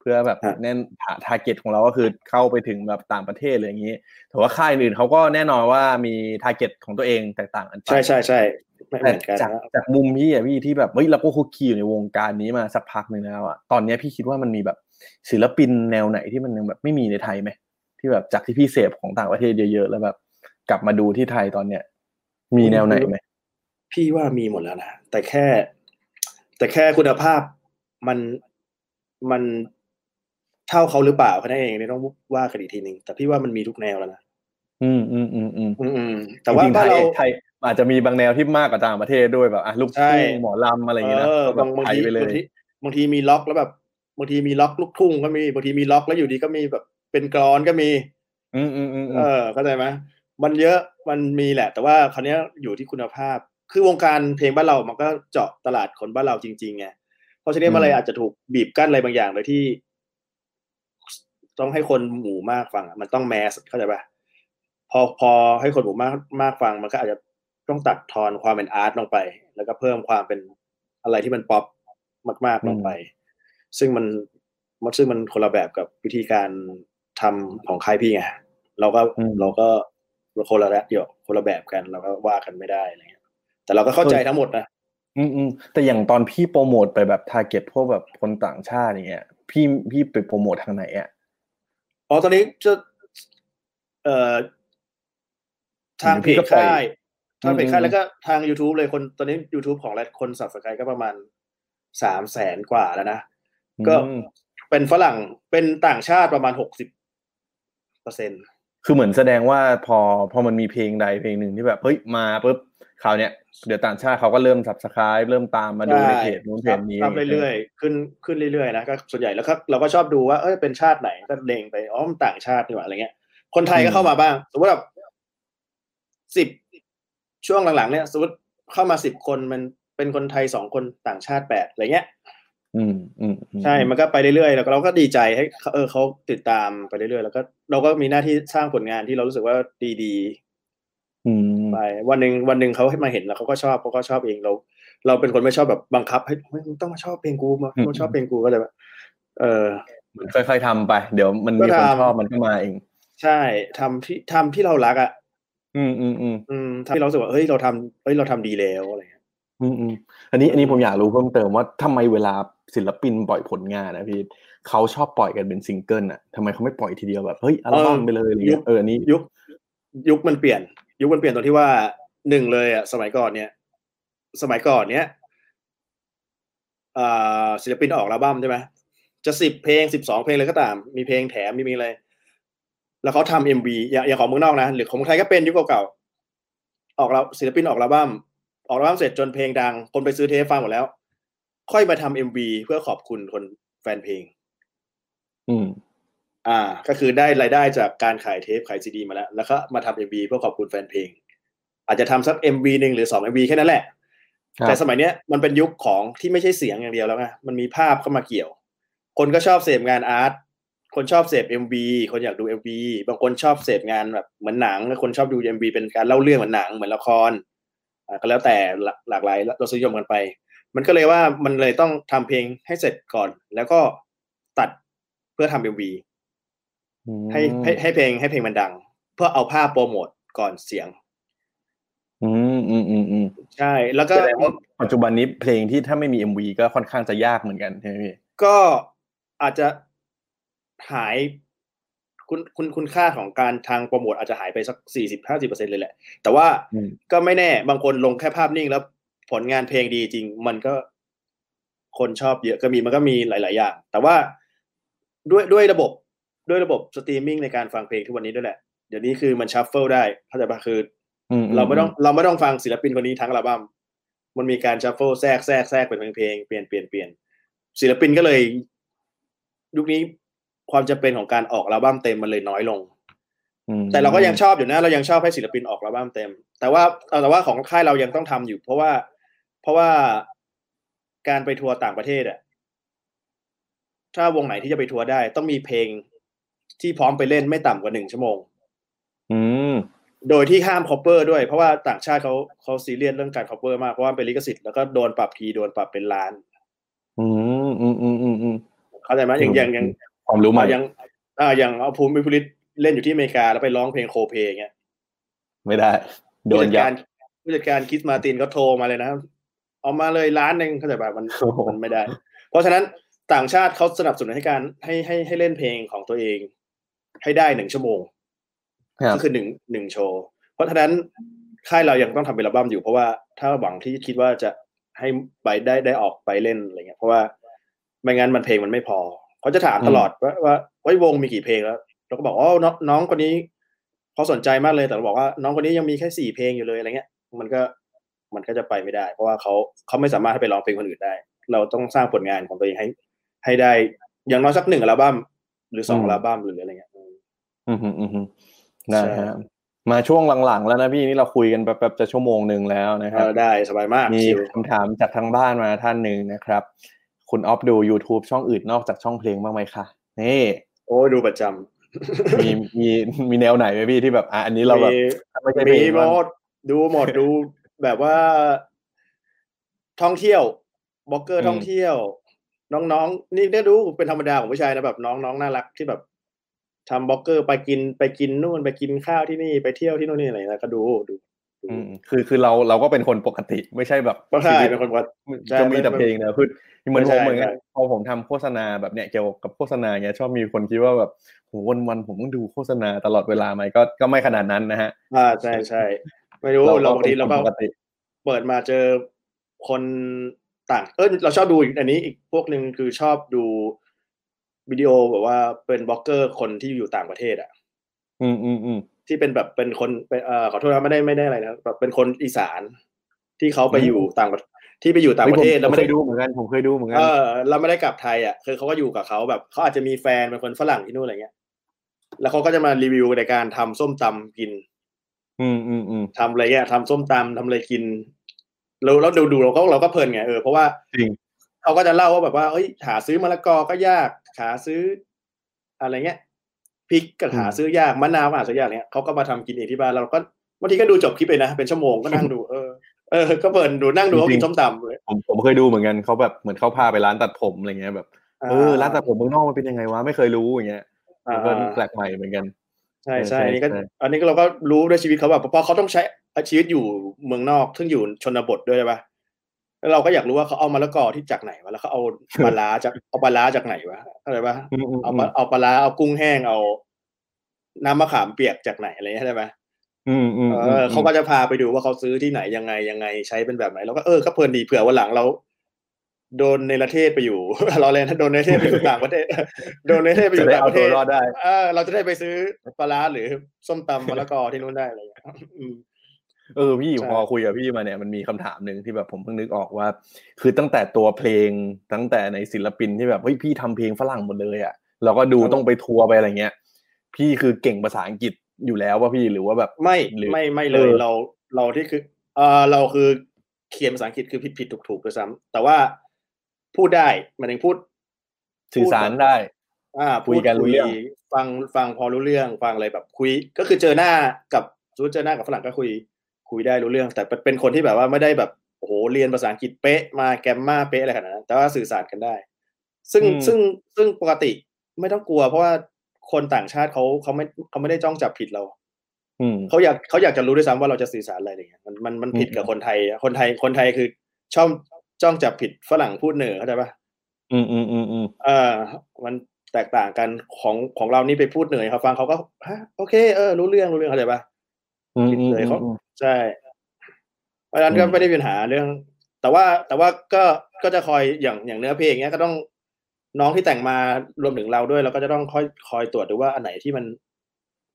เพื่อแบบแน่น target ของเราก็คือเข้าไปถึงแบบต่างประเทศอะไรอย่างนี้แต่ว่าค่ายอื่นเขาก็แน่นอนว่ามี target ของตัวเองแตกต่างกันไปใช่ใช่ใช่ไม่เหแต่มือนกันแต่จากนะจากมุมพี่อะพี่ที่แบบเฮ้ยเราก็คลุกคลีอยู่ในวงการนี้มาสักพักหนึ่งแล้วอะตอนเนี้ยพี่คิดว่ามันมีแบบศิลปินแนวไหนที่มันยังแบบไม่มีในไทยไหมที่แบบจากที่พี่เสพของต่างประเทศเยอะๆแล้วแบบกลับมาดูที่ไทยตอนเนี้ย มีแนวไหนไหมพี่ว่ามีหมดแล้วนะแต่แค่ แต่แค่คุณภาพมันมัน เท่าเขาหรือเปล่าแค่นั้นเองนี่ต้องว่ากันอีกทีหนึ่งแต่พี่ว่ามันมีทุกแนวแล้วนะอืมอืมอืมอืมอืมๆแต่ว่าจริงๆบ้านเราไทยไทยอาจจะมีบางแนวที่มากกว่าต่างประเทศด้วยแบบอะลูกใช่ทุ่งหมอลำอะไรอย่างเงี้ยนะเออก็แบบบางบางไทยทีไปเลบางยทีบางทีมีล็อกแล้วแบบบางทีมีล็อกลูกทุ่งก็มีบางทีมีล็อกแล้วอยู่ดีก็มีแบบเป็นกรอนก็มี อืมอืมอืมอืเอมอเข้าใจไหมมันเยอะมันมีแหละ แต่ว่าคราวเนี้ยอยู่ที่คุณภาพ คือวงการเพลงบ้านเรามันก็เจาะตลาดคนบ้านเราจริงๆไงเพราะฉะนั้นมันเลยอาจจะถูกบีบกั้นอะไรบางอย่างโดยที่ ต้องให้คนหมู่มากฟังอะมันต้องแมสเข้าใจปะพอพอให้คนหมู่มากมากฟังมันก็อาจจะต้องตัดทอนความเป็นอาร์ตลงไป แล้วก็เพิ่มความเป็นอะไรที่มันป๊อปมาก ๆลงไป ซึ่งมันมันซึ่งมันคนละแบบกับวิธีการทำของค่ายพี่ไงเราก็เราก็คนละแบบเดียวคนละแบบกันเราก็ว่ากันไม่ได้อะไรเงี้ย แต่เราก็เข้าใจทั้งหมดนะอืมอืมแต่อย่างตอนพี่โปรโมทไปแบบ target พวกแบบคนต่างชาติอย่างเงี้ยพี่พี่ไปโปรโมททางไหนอะ อ๋อตอนนี้จะเอ่อทางเพพี่จก็ปล่อยค่ายทางเพจค่าอืยมแล้วก็ทาง youtube เลยคนตอนนี้ youtube ของแรดคนสับสกายก็ประมาณสามแสนกว่าแล้วนะ ก็อืมเป็นฝรั่งเป็นต่างชาติประมาณหกสิบเปอร์เซ็น คือเหมือนแสดงว่าพอพอมันมีเพลงใดเพลงหนึ่งที่แบบเฮ้ยมาปุ๊บคราวเนี้ยเดี๋ยวต่างชาติเขาก็เริ่มสับสคายเริ่มตามมาดูในเพจนู้นเพจนี้ทำเรื่อยๆขึ้นขึ้นเรื่อยๆนะก็ส่วนใหญ่แล้วก็เราก็ชอบดูว่าเอ้ยเป็นชาติไหนก็เล็งไปอ๋อมันต่างชาตินี่หว่าอะไรเงี้ย คนไทยก็เข้ามาบ้าง สมมติแบบสิบช่วงหลังๆเนี่ยสมมติเข้ามาสิบคนมันเป็นคนไทยสองคนต่างชาติแปดอะไรเงี้ย อืมอืมอืมใช่มันก็ไปเรื่อยๆแล้วก็เราก็ดีใจให้เขาเออเขาติดตามไปเรื่อยๆแล้วก็เราก็มีหน้าที่สร้างผลงานที่เรารู้สึกว่าดีอืมๆไปวันหนึ่งวันหนึ่งเขาให้มาเห็นแล้วเขาก็ชอบเขาก็ชอบเองเรา เราเป็นคนไม่ชอบแบบบังคับให้เฮ้ยมึงต้องมาชอบเพลงกูมาต้องชอบเพลงกูก็เลยแบบเออเหมือนค่อยๆทำไป เดี๋ยวมันมีก็คนทำชอบมันก็มาเอง ใช่ทำที่ทำที่เรารักอะอืมอืมอืมอืมที่เรารู้สึกว่าเฮ้ยเราทำเฮ้ยเราทำดีแล้วอะไรเงี้ยอืมอืมอันนี้อันนี้ผมอยากรู้เพิ่มเติมว่าทำไมเวลา ศิลปินปล่อยผลงานนะพี่เขาชอบปล่อยกันเป็นซิงเกิลอะทำไมเขาไม่ปล่อยทีเดียวแบบเฮ้ยอัลบั้มไปเลยอะไรเงี้ยเอออันนี้ยุคยุคมันเปลี่ยน ยุคมันเปลี่ยนตรงที่ว่าหนึ่งเลยอะสมัยก่อนเนี่ย สมัยก่อนเนี้ยอ่าศิลปินออกอัลบั้มใช่ไหมจะสิบเพลงสิบสองเพลงเลยก็ตาม มีเพลงแถมมีมีอะไร แล้วเขาทำเอ็มวีอย่างอย่างของเมืองนอกนะหรือของเมืองไทยก็เป็นยุคเก่าๆออกแล้วศิลปินออกอัลบั้มออกอัลบั้มเสร็จจนเพลงดัง คนไปซื้อเทปฟังหมดแล้ว ค่อยมาทำเอ็มวีเพื่อขอบคุณคนแฟนเพลง อืม อ่า ก็คือได้รายได้จากการขายเทปขายซีดีมาแล้ว แล้วก็มาทำเอ็มวีเพื่อขอบคุณแฟนเพลง อาจจะทำสักเอ็มวีหนึ่งหรือสองเอ็มวีแค่นั้นแหละครับแต่สมัยเนี้ยมันเป็นยุคของที่ไม่ใช่เสียงอย่างเดียวแล้วไงมันมีภาพเข้ามาเกี่ยว คนก็ชอบเสพงานอาร์ตคนชอบเสพเอ็มวีคนอยากดูเอ็มวีบางคนชอบเสพงานแบบเหมือนหนังคนชอบดูเอ็มวีเป็นการเล่าเรื่องเหมือนหนังเหมือนละคร อ่าก็แล้วแต่หลากหลากหลายรสนิยมกันไป มันก็เลยว่ามันเลยต้องทำเพลงให้เสร็จก่อน แล้วก็ตัดเพื่อทำเอ็มวีอืมให้ให้ให้เพลงให้เพลงมันดัง เพื่อเอาภาพโปรโมทก่อนเสียง อืมอืมอืมอืมใช่ แล้วก็แสดงว่าปัจจุบันนี้เพลงที่ถ้าไม่มีเอ็มวีก็ค่อนข้างจะยากเหมือนกันใช่ไหมพี่ก็อาจจะหายคุณคุณคุณค่าของการทางโปรโมทอาจจะหายไปสักสี่สิบห้าสิบเปอร์เซ็นเลยแหละ แต่ว่าอืมก็ไม่แน่บางคนลงแค่ภาพนิ่งแล้ว ผลงานเพลงดีจริง มันก็คนชอบเยอะก็มีมันก็มีหลาย ๆ อย่าง แต่ว่าด้วยด้วยระบบด้วยระบบสตรีมมิ่งในการฟังเพลงทุกวันนี้ด้วยแหละ เดี๋ยวนี้คือมัน shuffle ได้เข้าใจปะคืออืมเราไม่ต้องเราไม่ต้องฟังศิลปินคนนี้ทั้งอัลบั้มมันมีการ shuffle แทรกแทรกแทรกเป็นเพลงๆเปลี่ยนเปลี่ยนเปลี่ยนศิลปินก็เลยยุคนี้ความจำเป็นของการออกอัลบั้มเต็มมันเลยน้อยลงอืมแต่เราก็ยังชอบอยู่นะ เรายังชอบให้ศิลปินออกอัลบั้มเต็ม แต่ว่าแต่ว่าของค่ายเรายังต้องทำอยู่ เพราะว่า เพราะว่าการไปทัวร์ต่างประเทศอะถ้าวงไหนที่จะไปทัวร์ได้ ต้องมีเพลงที่พร้อมไปเล่นไม่ต่ำกว่าหนึ่งชั่วโมง อืม โดยที่ห้าม cover ด้วยเพราะว่าต่างชาติเขาเขาซีเรียสเรื่องการ cover มากเพราะว่าเป็นลิขสิทธิ์แล้วก็โดนปรับทีโดนปรับเป็นล้าน อืมอืมอืมอืมอืมเข้าใจไหมอย่างอย่างอย่างความรู้ใหม่อย่างอ่าอย่างเอาภูมิ วิภูริศเล่นอยู่ที่อเมริกาแล้วไปร้องเพลง cover อย่างเงี้ยไม่ได้ โดผู้นจัดยักาดรผู้จัดการคริสมาตินก็โทรมาเลยนะ เอามาเลยล้านหนึ่งเข้าใจแบบมันโอ้โหมันไม่ได้ เพราะฉะนั้นต่างชาติเขาสนับสนุนให้การให้ให้ให้เล่นเพลงของตัวเอง ให้ได้หนึ่งชั่วโมงครับก็คือหนึ่งหนึ่งโชว์เพราะฉะนั้นค่ายเรายังต้องทำเป็นอัลบั้มอยู่เพราะว่าถ้าหวังที่คิดว่าจะให้ไปได้ได้ออกไปเล่นอะไรเงี้ย เพราะว่าไม่งั้นมันเพลงมันไม่พอเขาจะถามตลอดว่าว่าว่าวงมีกี่เพลงแล้วเราก็บอกอ๋อน้องน้องคนนี้เขาสนใจมากเลยแต่เราบอกว่า น้องคนนี้ยังมีแค่สี่เพลงอยู่เลยอะไรเงี้ย มันก็ มันก็จะไปไม่ได้ เพราะว่าเขาเขาไม่สามารถให้ไปร้องเพลงคนอื่นได้ เราต้องสร้างผลงานของตัวเองให้ ให้ได้ อย่างน้อยสักหนึ่งอัลบั้มหรือสองอืมอัลบั้มหรืออะไรเงี้ยอืมอืมอืมอืมอืมได้ใช่ฮะมาช่วงหลังๆแล้วนะพี่นี่เราคุยกันแบบๆจะชั่วโมงหนึ่งแล้วนะคเอรับอได้สบายมากมีชิลคำถามจากทางบ้านมาท่านหนึ่งนะครับ คุณออฟดู YouTube ช่องอื่นนอกจากช่องเพลงบ้างไหมคะนี่โอ้ยดูประจำมีมีมีแนวไหนไหมพี่ที่แบบอะอันนี้เราแบบมีถ้าไม่ใช่เพลมีงหมบ้างดดูหมดดู แบบว่าท่องเที่ยวบล็อกเกอร์ท่องเที่ยว น้องๆ นี่ได้ดูเป็นธรรมดาของผู้ชายนะแบบน้องๆน่ารักที่แบบทำบล็อกเกอร์ไปกินไปกินนู่นไปกินข้าวที่นี่ไปเที่ยวที่นู่นนี่อะไรแล้วก็ดูดูดูอืมคือคือเราเราก็เป็นคนปกติไม่ใช่แบบก็ใช่ชีวิตเป็นคนว่าใช่จะมีแต่ไม่เพลงนะคือเหมือนไม่ผใช่มเหมือนกันใช่พอผมทำโฆษณาแบบเนี้ยเกี่ยวกับโฆษณาเงี้ยชอบมีคนคิดว่าแบบโหวันวันๆผมต้องดูโฆษณาตลอดเวลาไหมก็ก็ไม่ขนาดนั้นนะฮะอ่าใช่ใช่ ไม่รู้เราบางทีเราก็ปกติเปิดมาเจอคนต่าง เออเราชอบดูอีกอันนี้อีกพวกหนึ่งคือชอบดูวิดีโอแบบว่าเป็นบล็อกเกอร์คนที่อยู่ต่างประเทศอะ อืมอืมอืมที่เป็นแบบเป็นคนเป็นเอ่อขอโทษนะไม่ได้ไม่ได้อะไรนะแบบเป็นคนอีสานที่เขาไปอืมอยู่ต่างประที่ไปอยู่ต่างประเทศฮ้ยผมแล้วผมไม่เคได้ยดูเหมือนกันผมเคยดูเหมือนกัเอนอเราไม่ได้กลับไทยอะคือเขาก็อยู่กับเขาแบบเขาอาจจะมีแฟนเป็นคนฝรั่งที่นู่นอะไรเงี้ย แล้วเขาก็จะมารีวิวในการทำส้มตำกิน อืมอืมอืมทำอะไรเงี้ยทำส้มตำทำอะไรกินแล้วแล้วดูดูเราก็เราก็เพลินไงเออเพราะว่าจริงเขาก็จะเล่าว่าแบบว่าเฮ้ยหาซื้อมะละกอก็ยากหาซื้อ อะไรเงี้ยพริกก็หาซื้อยากมะนาวก็หาซื้อยากเนี้ยเขาก็มาทำกินเองที่บ้านเราก็บางทีก็ดูจบคลิปเลยนะเป็นชั่วโมงก็นั่งดูเออเออก็เพลินดูนั่งดูเขากินส้มตำเลยผมผมเคยดูเหมือนกันเขาแบบเหมือนเขาพาไปร้านตัดผมอะไรเงี้ยแบบเออร้านตัดผมเมืองนอกมันเป็นยังไงวะไม่เคยรู้อย่างเงี้ยอ่ามันก็แปลกใหม่เหมือนกัน ใช่ใช่ใช่อันนี้ก็ใช่อันนี้ก็เราก็รู้ด้วยชีวิตเขาแบบเพราะเขาต้องใช้ชีวิตอยู่เมืองนอกซึ่งอยู่ชนบทด้วยใช่ปะแล้วเราก็อยากรู้ว่าเขาเอามะละกอที่จากไหนวะแล้วเขาเอาปลาร้าจากเอาปลาร้าจากไหนวะเข้าใจปะอืมอืมเอาอืปลามเอาปลาร้าเอากุ้งแห้งเอา น้ำมะขามเปียกจากไหนอะไรเงี้ยเข้าใจปะอืมอืมเออเขาก็จะพาไปดูว่าเขาซื้อที่ไหนยังไงยังไงใช้เป็นแบบไหนแล้วก็เออก็เพลินดีเผื่อวันหลังเรา โดนในประเทศไปอยู่เราเลยนะโดนในประเทศไปอยู่ต่างประเทศ โดนในประเทศไปอจะยู่ได้ต่างเอาประเทตัวศรอดได้เออเราจะได้ไปซื้อปลาร้าหรือส้มตำมะละกอที่นู้นได้อะไรอย่างเงี้ยอืมเออพี่ใช่พอคุยกับพี่มาเนี่ยมันมีคำถามหนึ่งที่แบบผมเพิ่งนึกออกว่า คือตั้งแต่ตัวเพลงตั้งแต่ในศิลปินที่แบบเฮ้ยพี่ทำเพลงฝรั่งหมดเลยอะเราก็ดูต้องไปทัวร์ไปอะไรเงี้ย พี่คือเก่งภาษาอังกฤษอยู่แล้วว่าพี่หรือว่าแบบไม่หรือไม่ไม่เลยเออเราเราที่คือเออเราคือเขียนภาษาอังกฤษคือผิดผิดถูกถูกด้วยซ้ำแต่ว่า พูดได้หมันถึงพูด สื่อสารได้ อ่าคุยกันรู้เรื่องฟังฟังพอรู้เรื่องฟังอะไรแบบคุย ก็คือเจอหน้ากับสมมุติเจอหน้ากับฝรั่งก็คุย คุยได้รู้เรื่อง แต่เป็นคนที่แบบว่าไม่ได้แบบโอ้โหเรียนภาษาอังกฤษเป๊ะมาแกรมมาเป๊ะอะไรขนาดนั้นแต่ว่าสื่อสารกันได้ ซึ่งซึ่งซึ่งปกติไม่ต้องกลัว เพราะว่าคนต่างชาติเขาเขาไม่เขาไม่ได้จ้องจับผิดเราอืมเขาอยากเขาอยากจะรู้ด้วยซ้ำว่าเราจะสื่อสารอะไรอย่างเงี้ยมันมันมันผิดกับคนไทยอะคนไทยคนไทยคือชอบ จ้องจับผิดฝรั่งพูดเหนือเข้าใจปะอืมอืมอืมอืมเออมันแตกต่างกันของของเรานี่ไปพูดเหนือเขาฟังเขาก็ฮะโอเคเออรู้เรื่องรู้เรื่องเข้าใจปะอืมผิดอืมเลยเขาอืมใช่เพราะฉะนั้นก็อืมไม่ได้มีปัญหาเรื่อง แต่ว่าแต่ว่าก็ก็จะคอยอย่างอย่างเนื้อเพลงเนี้ยก็ต้องน้องที่แต่งมารวมถึงเราด้วยเราก็จะต้องคอยคอยตรวจดูว่าอันไหนที่มัน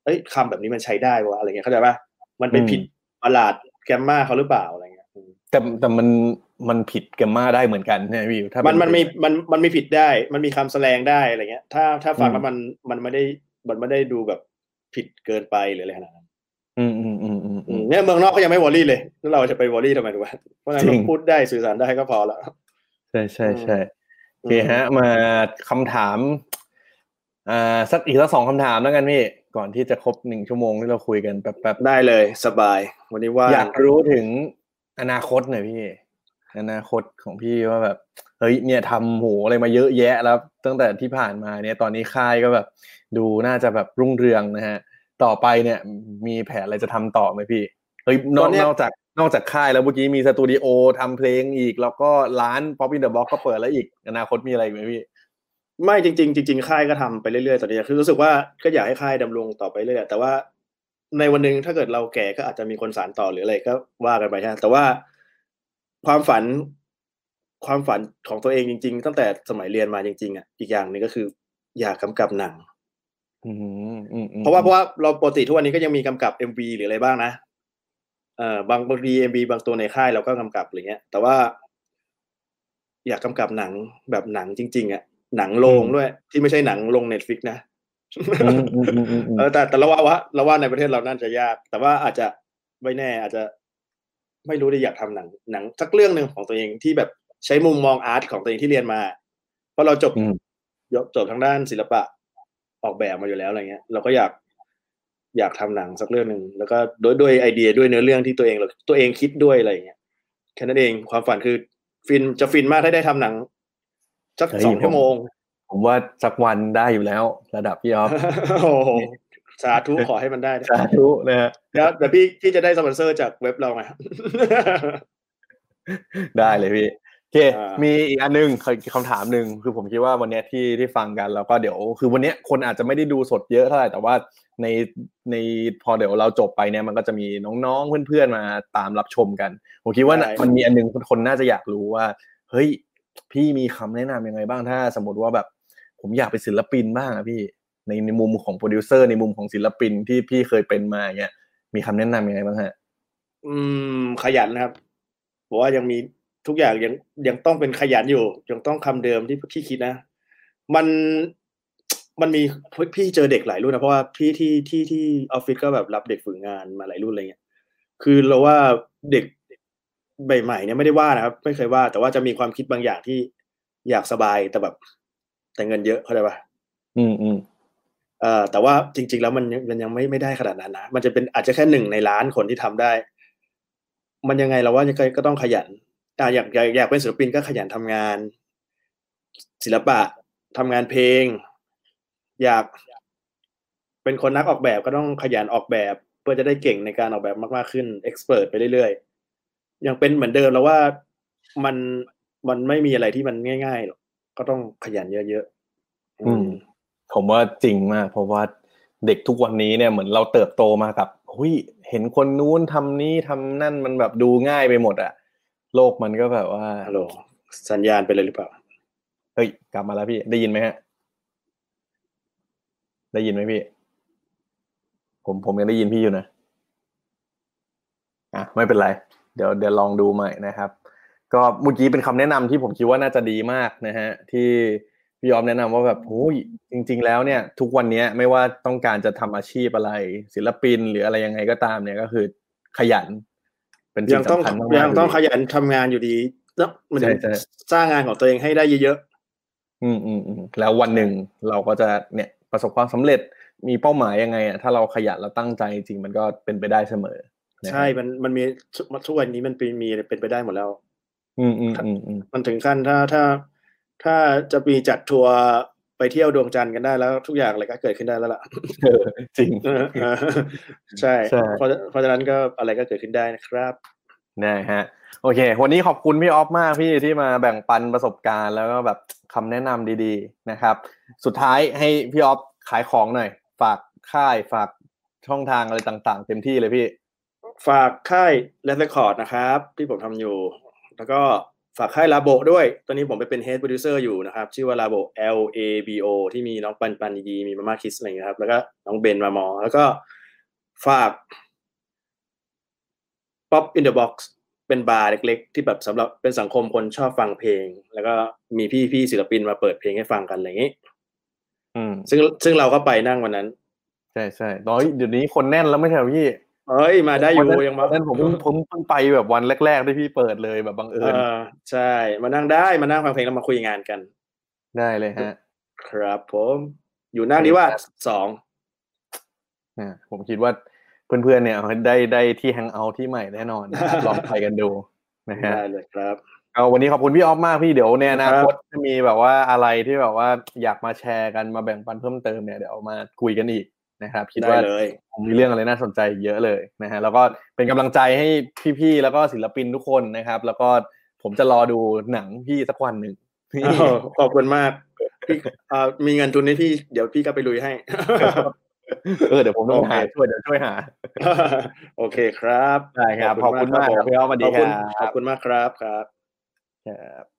เอ้ยคำแบบนี้มันใช้ได้วะอะไรเงี้ยเข้าใจปะมันไปผิดประหลาดแกรมมาเขาหรือเปล่าอะไรเงี้ยอืมแต่แต่มัน มันผิดแกมมาได้เหมือนกันใช่ไหมพี่ถ้ามัมันมันมีมันมันมีผิดได้ มันมีคำแสดงได้อะไรเงี้ย ถ้าถ้าฟังอืมแล้วมันมันไม่ได้มันไม่ได้ดูแบบผิดเกินไปหรืออะไรขนาดนั้นอืมอืมอืมอืมอือืมมเนี่ยเมืองนอกก็ยังไม่วอรี่เลยแล้วเราจะไปวอรี่ทำไมถูกไหมเพราะฉะนั้นจริงเราพูดได้สื่อสารได้ก็พอแล้วใช่ใช่ใช่โอเคฮะ มาคำถามอ่าสักอีกสักสองคำถามแล้วกันพี่ก่อนที่จะครบหนึ่งชั่วโมงที่เราคุยกันแป๊บๆได้เลย สบาย วันนี้ว่างอยากรู้ถึงอนาคตหน่อยพี่ อนาคตของพี่ว่าแบบเฮ้ยเนี่ยทำโหอะไรมาเยอะแยะแล้วตั้งแต่ที่ผ่านมาเนี่ยตอนนี้ค่ายก็แบบ ดูน่าจะแบบรุ่งเรืองนะฮะ ต่อไปเนี่ยมีแผนอะไรจะทำต่อไหมพี่เฮ้ยนอกนอกจากนอกจากค่ายแล้วเมื่อกี้มีสตูดิโอทำเพลงอีก แล้วก็ร้าน Pop in the Box ก็เปิดแล้วอีก อนาคตมีอะไรอีกไหมพี่ ไม่จริง ๆ จริง ๆ ค่ายก็ทำไปเรื่อยๆตอนนี้คือรู้สึกว่าก็อยากให้ค่ายดำรงต่อไปเรื่อยๆแต่ว่าในวันหนึ่งถ้าเกิดเราแก่ก็อาจจะมีคนสานต่อหรืออะไรก็ว่ากันไปใช่ไหมแต่ว่า ความฝัน ความฝันของตัวเองจริง ๆ ตั้งแต่สมัยเรียนมาจริง ๆอะอีกอย่างหนึ่งก็คือ อยากกำกับหนังอืมอืมอืมเพราะว่าเพราะว่าเราปกติทุกวันนี้ก็ยังมีกำกับ MV หรืออะไรบ้างนะเอ่อบางบางที MV บางตัวในค่ายเราก็กำกับอะไรเงี้ย แต่ว่า อยากกำกับหนังแบบหนังจริง ๆอะหนังโรงด้วยที่ไม่ใช่หนังลง Netflix นะอืมอืมอืมอืมอืมเออแต่แต่เราว่าว่าเราว่าในประเทศเราน่าจะยาก แต่ว่าอาจจะไม่แน่อาจจะ ไม่รู้ได้อยากทำหนังหนังสักเรื่องหนึ่งของตัวเองที่แบบใช้มุมมองอาร์ตของตัวเองที่เรียนมา เพราะเราจบอืมยกจบทางด้านศิลปะออกแบบมาอยู่แล้วอะไรเงี้ย เราก็อยากอยากทำหนังสักเรื่องหนึ่งแล้วก็โดยด้วยไอเดียด้วยเนื้อเรื่องที่ตัวเองเราตัวเองคิดด้วยอะไรเงี้ยแค่นั้นเองความฝันคือฟินจะฟินมากถ้าได้ทำหนังสักเฮ้ยสองผมชั่วโมงผมผมว่าสักวันได้อยู่แล้ว ระดับพี่ออฟโอ้โห สาธุขอให้มันได้นะสาธุนะฮะเดี๋ยวเดี๋ยวพี่พี่จะได้สปอนเซอร์จากเว็บเราไงได้เลยพี่โอเคอ่ามีมีอีกอันหนึงคำถามหนึ่งคือผมคิดว่าวันเนี้ยที่ที่ฟังกันแล้วก็เดี๋ยวคือวันเนี้ยคนอาจจะไม่ได้ดูสดเยอะเท่าไหร่แต่ว่าในในพอเดี๋ยวเราจบไปเนี่ยมันก็จะมีน้องๆเพื่อนๆมาตามรับชมกันผมคิดว่าใช่มันมีอันหนึงคนน่าจะอยากรู้ว่า เฮ้ย พี่มีคำแนะนำยังไงบ้างถ้า สมมติว่าแบบ ผมอยากเป็นศิลปินบ้างอะพี่ ในในมุมของโปรดิวเซอร์ในมุมของศิลปินที่พี่เคยเป็นมาอย่างเงี้ยมีคำแนะนำยังไงบ้างฮะ อืม ขยันนะครับบอกว่ายังมีทุกอย่างยังยังต้องเป็นขยันอยู่ยังต้องคำเดิมที่พี่คิดนะ มันมันมีพี่เจอเด็กหลายรุ่นนะเพราะว่าพี่ที่ที่ที่ออฟฟิศก็แบบรับเด็กฝึกงานมาหลายรุ่นอะไรเงี้ยคือเราว่าเด็กใหม่ๆเนี่ยไม่ได้ว่านะครับ ไม่เคยว่า แต่ว่าจะมีความคิดบางอย่างที่อยากสบายแต่แบบ แต่เงินเยอะเข้าใจปะอืมอืมเอ่อ แต่ว่าจริง ๆ แล้วมันยังมันยังไม่ไม่ได้ขนาดนั้นนะมันจะเป็นอาจจะแค่หนึ่งในล้านคนที่ทำได้ มันยังไงเราว่ายังไงก็ต้องขยันอ่าอยากอยากอยากเป็นศิลปินก็ขยันทำงาน ศิลปะทำงานเพลง อยาก เป็นคนนักออกแบบก็ต้องขยันออกแบบ เพื่อจะได้เก่งในการออกแบบมากๆขึ้นเอ็กซ์เพรสไปเรื่อยๆยังเป็นเหมือนเดิมแล้วว่ามันมันไม่มีอะไรที่มันง่ายๆหรอกก็ต้องขยันเยอะๆอืม ผมว่าจริงมาก เพราะว่าเด็กทุกวันนี้เนี่ยเหมือนเราเติบโตมากับหุยเห็นคนนู้นทำนี้ทำนั่นมันแบบดูง่ายไปหมดอะโลกมันก็แบบว่าฮัลโหลสัญญาณไปเลยหรือเปล่าเฮ้ยกลับมาแล้วพี่ได้ยินไหมฮะ ได้ยินไหมพี่ ผมผมยังได้ยินพี่อยู่นะอะไม่เป็นไร เดี๋ยวเดี๋ยวลองดูใหม่นะครับ ก็เมื่อกี้เป็นคำแนะนำที่ผมคิดว่าน่าจะดีมากนะฮะที่ พี่ยอมแนะนำว่าแบบโอ้ยจริง ๆ แล้วเนี่ย ทุกวันเนี้ยไม่ว่าต้องการจะทำอาชีพอะไร ศิลปินหรืออะไรยังไงก็ตามเนี่ยก็คือขยัน เป็นสิ่ยังงต้องสำคัญมากๆยังต้องเลขยันทำงานอยู่ดีแล้วมันถึงใช่ใช่สร้างงานของตัวเองให้ได้เยอะอืมอืมอืมแล้ววันหนึ่งเราก็จะเนี่ยประสบความสำเร็จมีเป้าหมายยังไงอะถ้าเราขยันแล้วตั้งใจจริงๆมันก็เป็นไปได้เสมอๆนะใช่ มันมันมีทุกทุกวันนี้มันเป็นมีเป็นไปได้หมดแล้ว อืมอืมอืมอืมมันถึงขั้นถ้าถ้า ถ้าจะมีจัดทัวร์ไปเที่ยวดวงจันทร์กันได้แล้วทุกอย่างอะไรก็เกิดขึ้นได้แล้วล่ะเออจริงเออเออใช่ใช่เพราะเพราะฉะนั้นก็อะไรก็เกิดขึ้นได้นะครับนะฮะโอเค วันนี้ขอบคุณพี่ออฟมากพี่ที่มาแบ่งปันประสบการณ์แล้วก็แบบคำแนะนำดีๆนะครับ สุดท้ายให้พี่ออฟขายของหน่อย ฝากค่ายฝากช่องทางอะไรต่างๆ เต็มที่เลยพี่ ฝากค่ายเลสคอร์ดนะครับ ที่ผมทำอยู่ แล้วก็ ฝากค่ายลาโบด้วย ตอนนี้ผมไปเป็น Head Producer อยู่นะครับ ชื่อว่าลาโบ L A B O ที่มีน้องปันปันดีๆมีมาม่าคิสอะไรอย่างเงี้ยครับ แล้วก็น้องเบนมามอ แล้วก็ฝาก Pop in the Box เป็นบาร์เล็กๆ ที่แบบสำหรับเป็นสังคมคนชอบฟังเพลง แล้วก็มีพี่ๆศิลปินมาเปิดเพลงให้ฟังกันอะไรอย่างงี้อืมซึ่งซึ่งเราก็ไปนั่งวันนั้น ใช่ใช่ตอนนี้เดี๋ยวนี้คนแน่นแล้วไม่ใช่เหรอพี่ เอ้ยมาได้อยู่วันนั้นยังมาวันนั้นผมเพิ่งผมเพิ่งไปแบบวันแรกๆที่พี่เปิดเลยแบบบังเอเอิญอใช่ มานั่งได้มานั่งฟังเพลงแล้วมาคุยงานกัน ได้เลยฮะ ครับผม อยู่หน้านี้ว่าสองอ่าผมคิดว่าเพื่อนๆเนี่ยได้ได้ที่แฮงเอาท์ที่ใหม่แน่นอนนะครับลองไปกันดูนะฮะได้เลยครับเอาวันนี้ขอบคุณพี่ออฟมากพี่เดี๋ยวในอนาครับคตจะมีแบบว่าอะไรที่แบบว่าอยากมาแชร์กันมาแบ่งปันเพิ่มเติมเนี่ยเดี๋ยวมาคุยกันอีก นะครับ คิดได้ว่าเลยผมมีเรื่องอะไรน่าสนใจเยอะเลยนะฮะแล้วก็เป็นกำลังใจให้พี่ๆแล้วก็ศิลปินทุกคนนะครับ แล้วก็ผมจะรอดูหนังพี่สักวันหนึ่งอ้าวขอบคุณมากพี่เอ่อมีเงินทุนให้พี่เดี๋ยวพี่ก็ไปลุยให้ เออเดี๋ยวผมต้องหาโอเคช่วยเดี๋ยวช่วยหา โอเคครับได้ครับ ขอบคุณมากครับพี่อ้อมสวัสดีขอบคุณครับขอบคุณมากครับครับครับ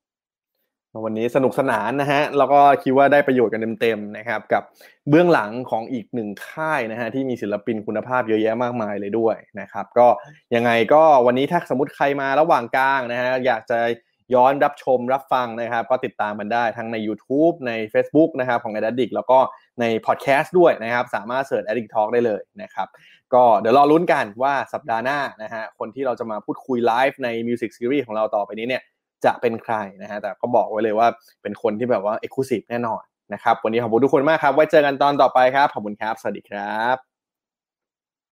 วันนี้สนุกสนานนะฮะแล้วก็คิดว่าได้ประโยชน์กันเต็มๆนะครับ กับเบื้องหลังของอีกหนึ่งค่ายนะฮะที่มีศิลปินคุณภาพเยอะแยะมากมายเลยด้วยนะครับ ก็ยังไงก็วันนี้ถ้าสมมติใครมาระหว่างกลางนะฮะอยากจะย้อนรับชมรับฟังนะครับ ก็ติดตามมันได้ทั้งใน YouTube ใน Facebook นะครับของ Addict แล้วก็ในพอดแคสต์ด้วยนะครับ สามารถเสิร์ช Addict Talk ได้เลยนะครับ ก็เดี๋ยวรอลุ้นกันว่าสัปดาห์หน้านะฮะคนที่เราจะมาพูดคุยไลฟ์ใน Music Series ของเราต่อไปนี้เนี่ย จะเป็นใครนะฮะแต่ก็บอกไว้เลยว่าเป็นคนที่แบบว่าเอกลุศแน่นอนนะครับวันนี้ขอบคุณทุกคนมากครับไว้เจอกันตอนต่อไปครับขอบคุณครับ สวัสดีครับ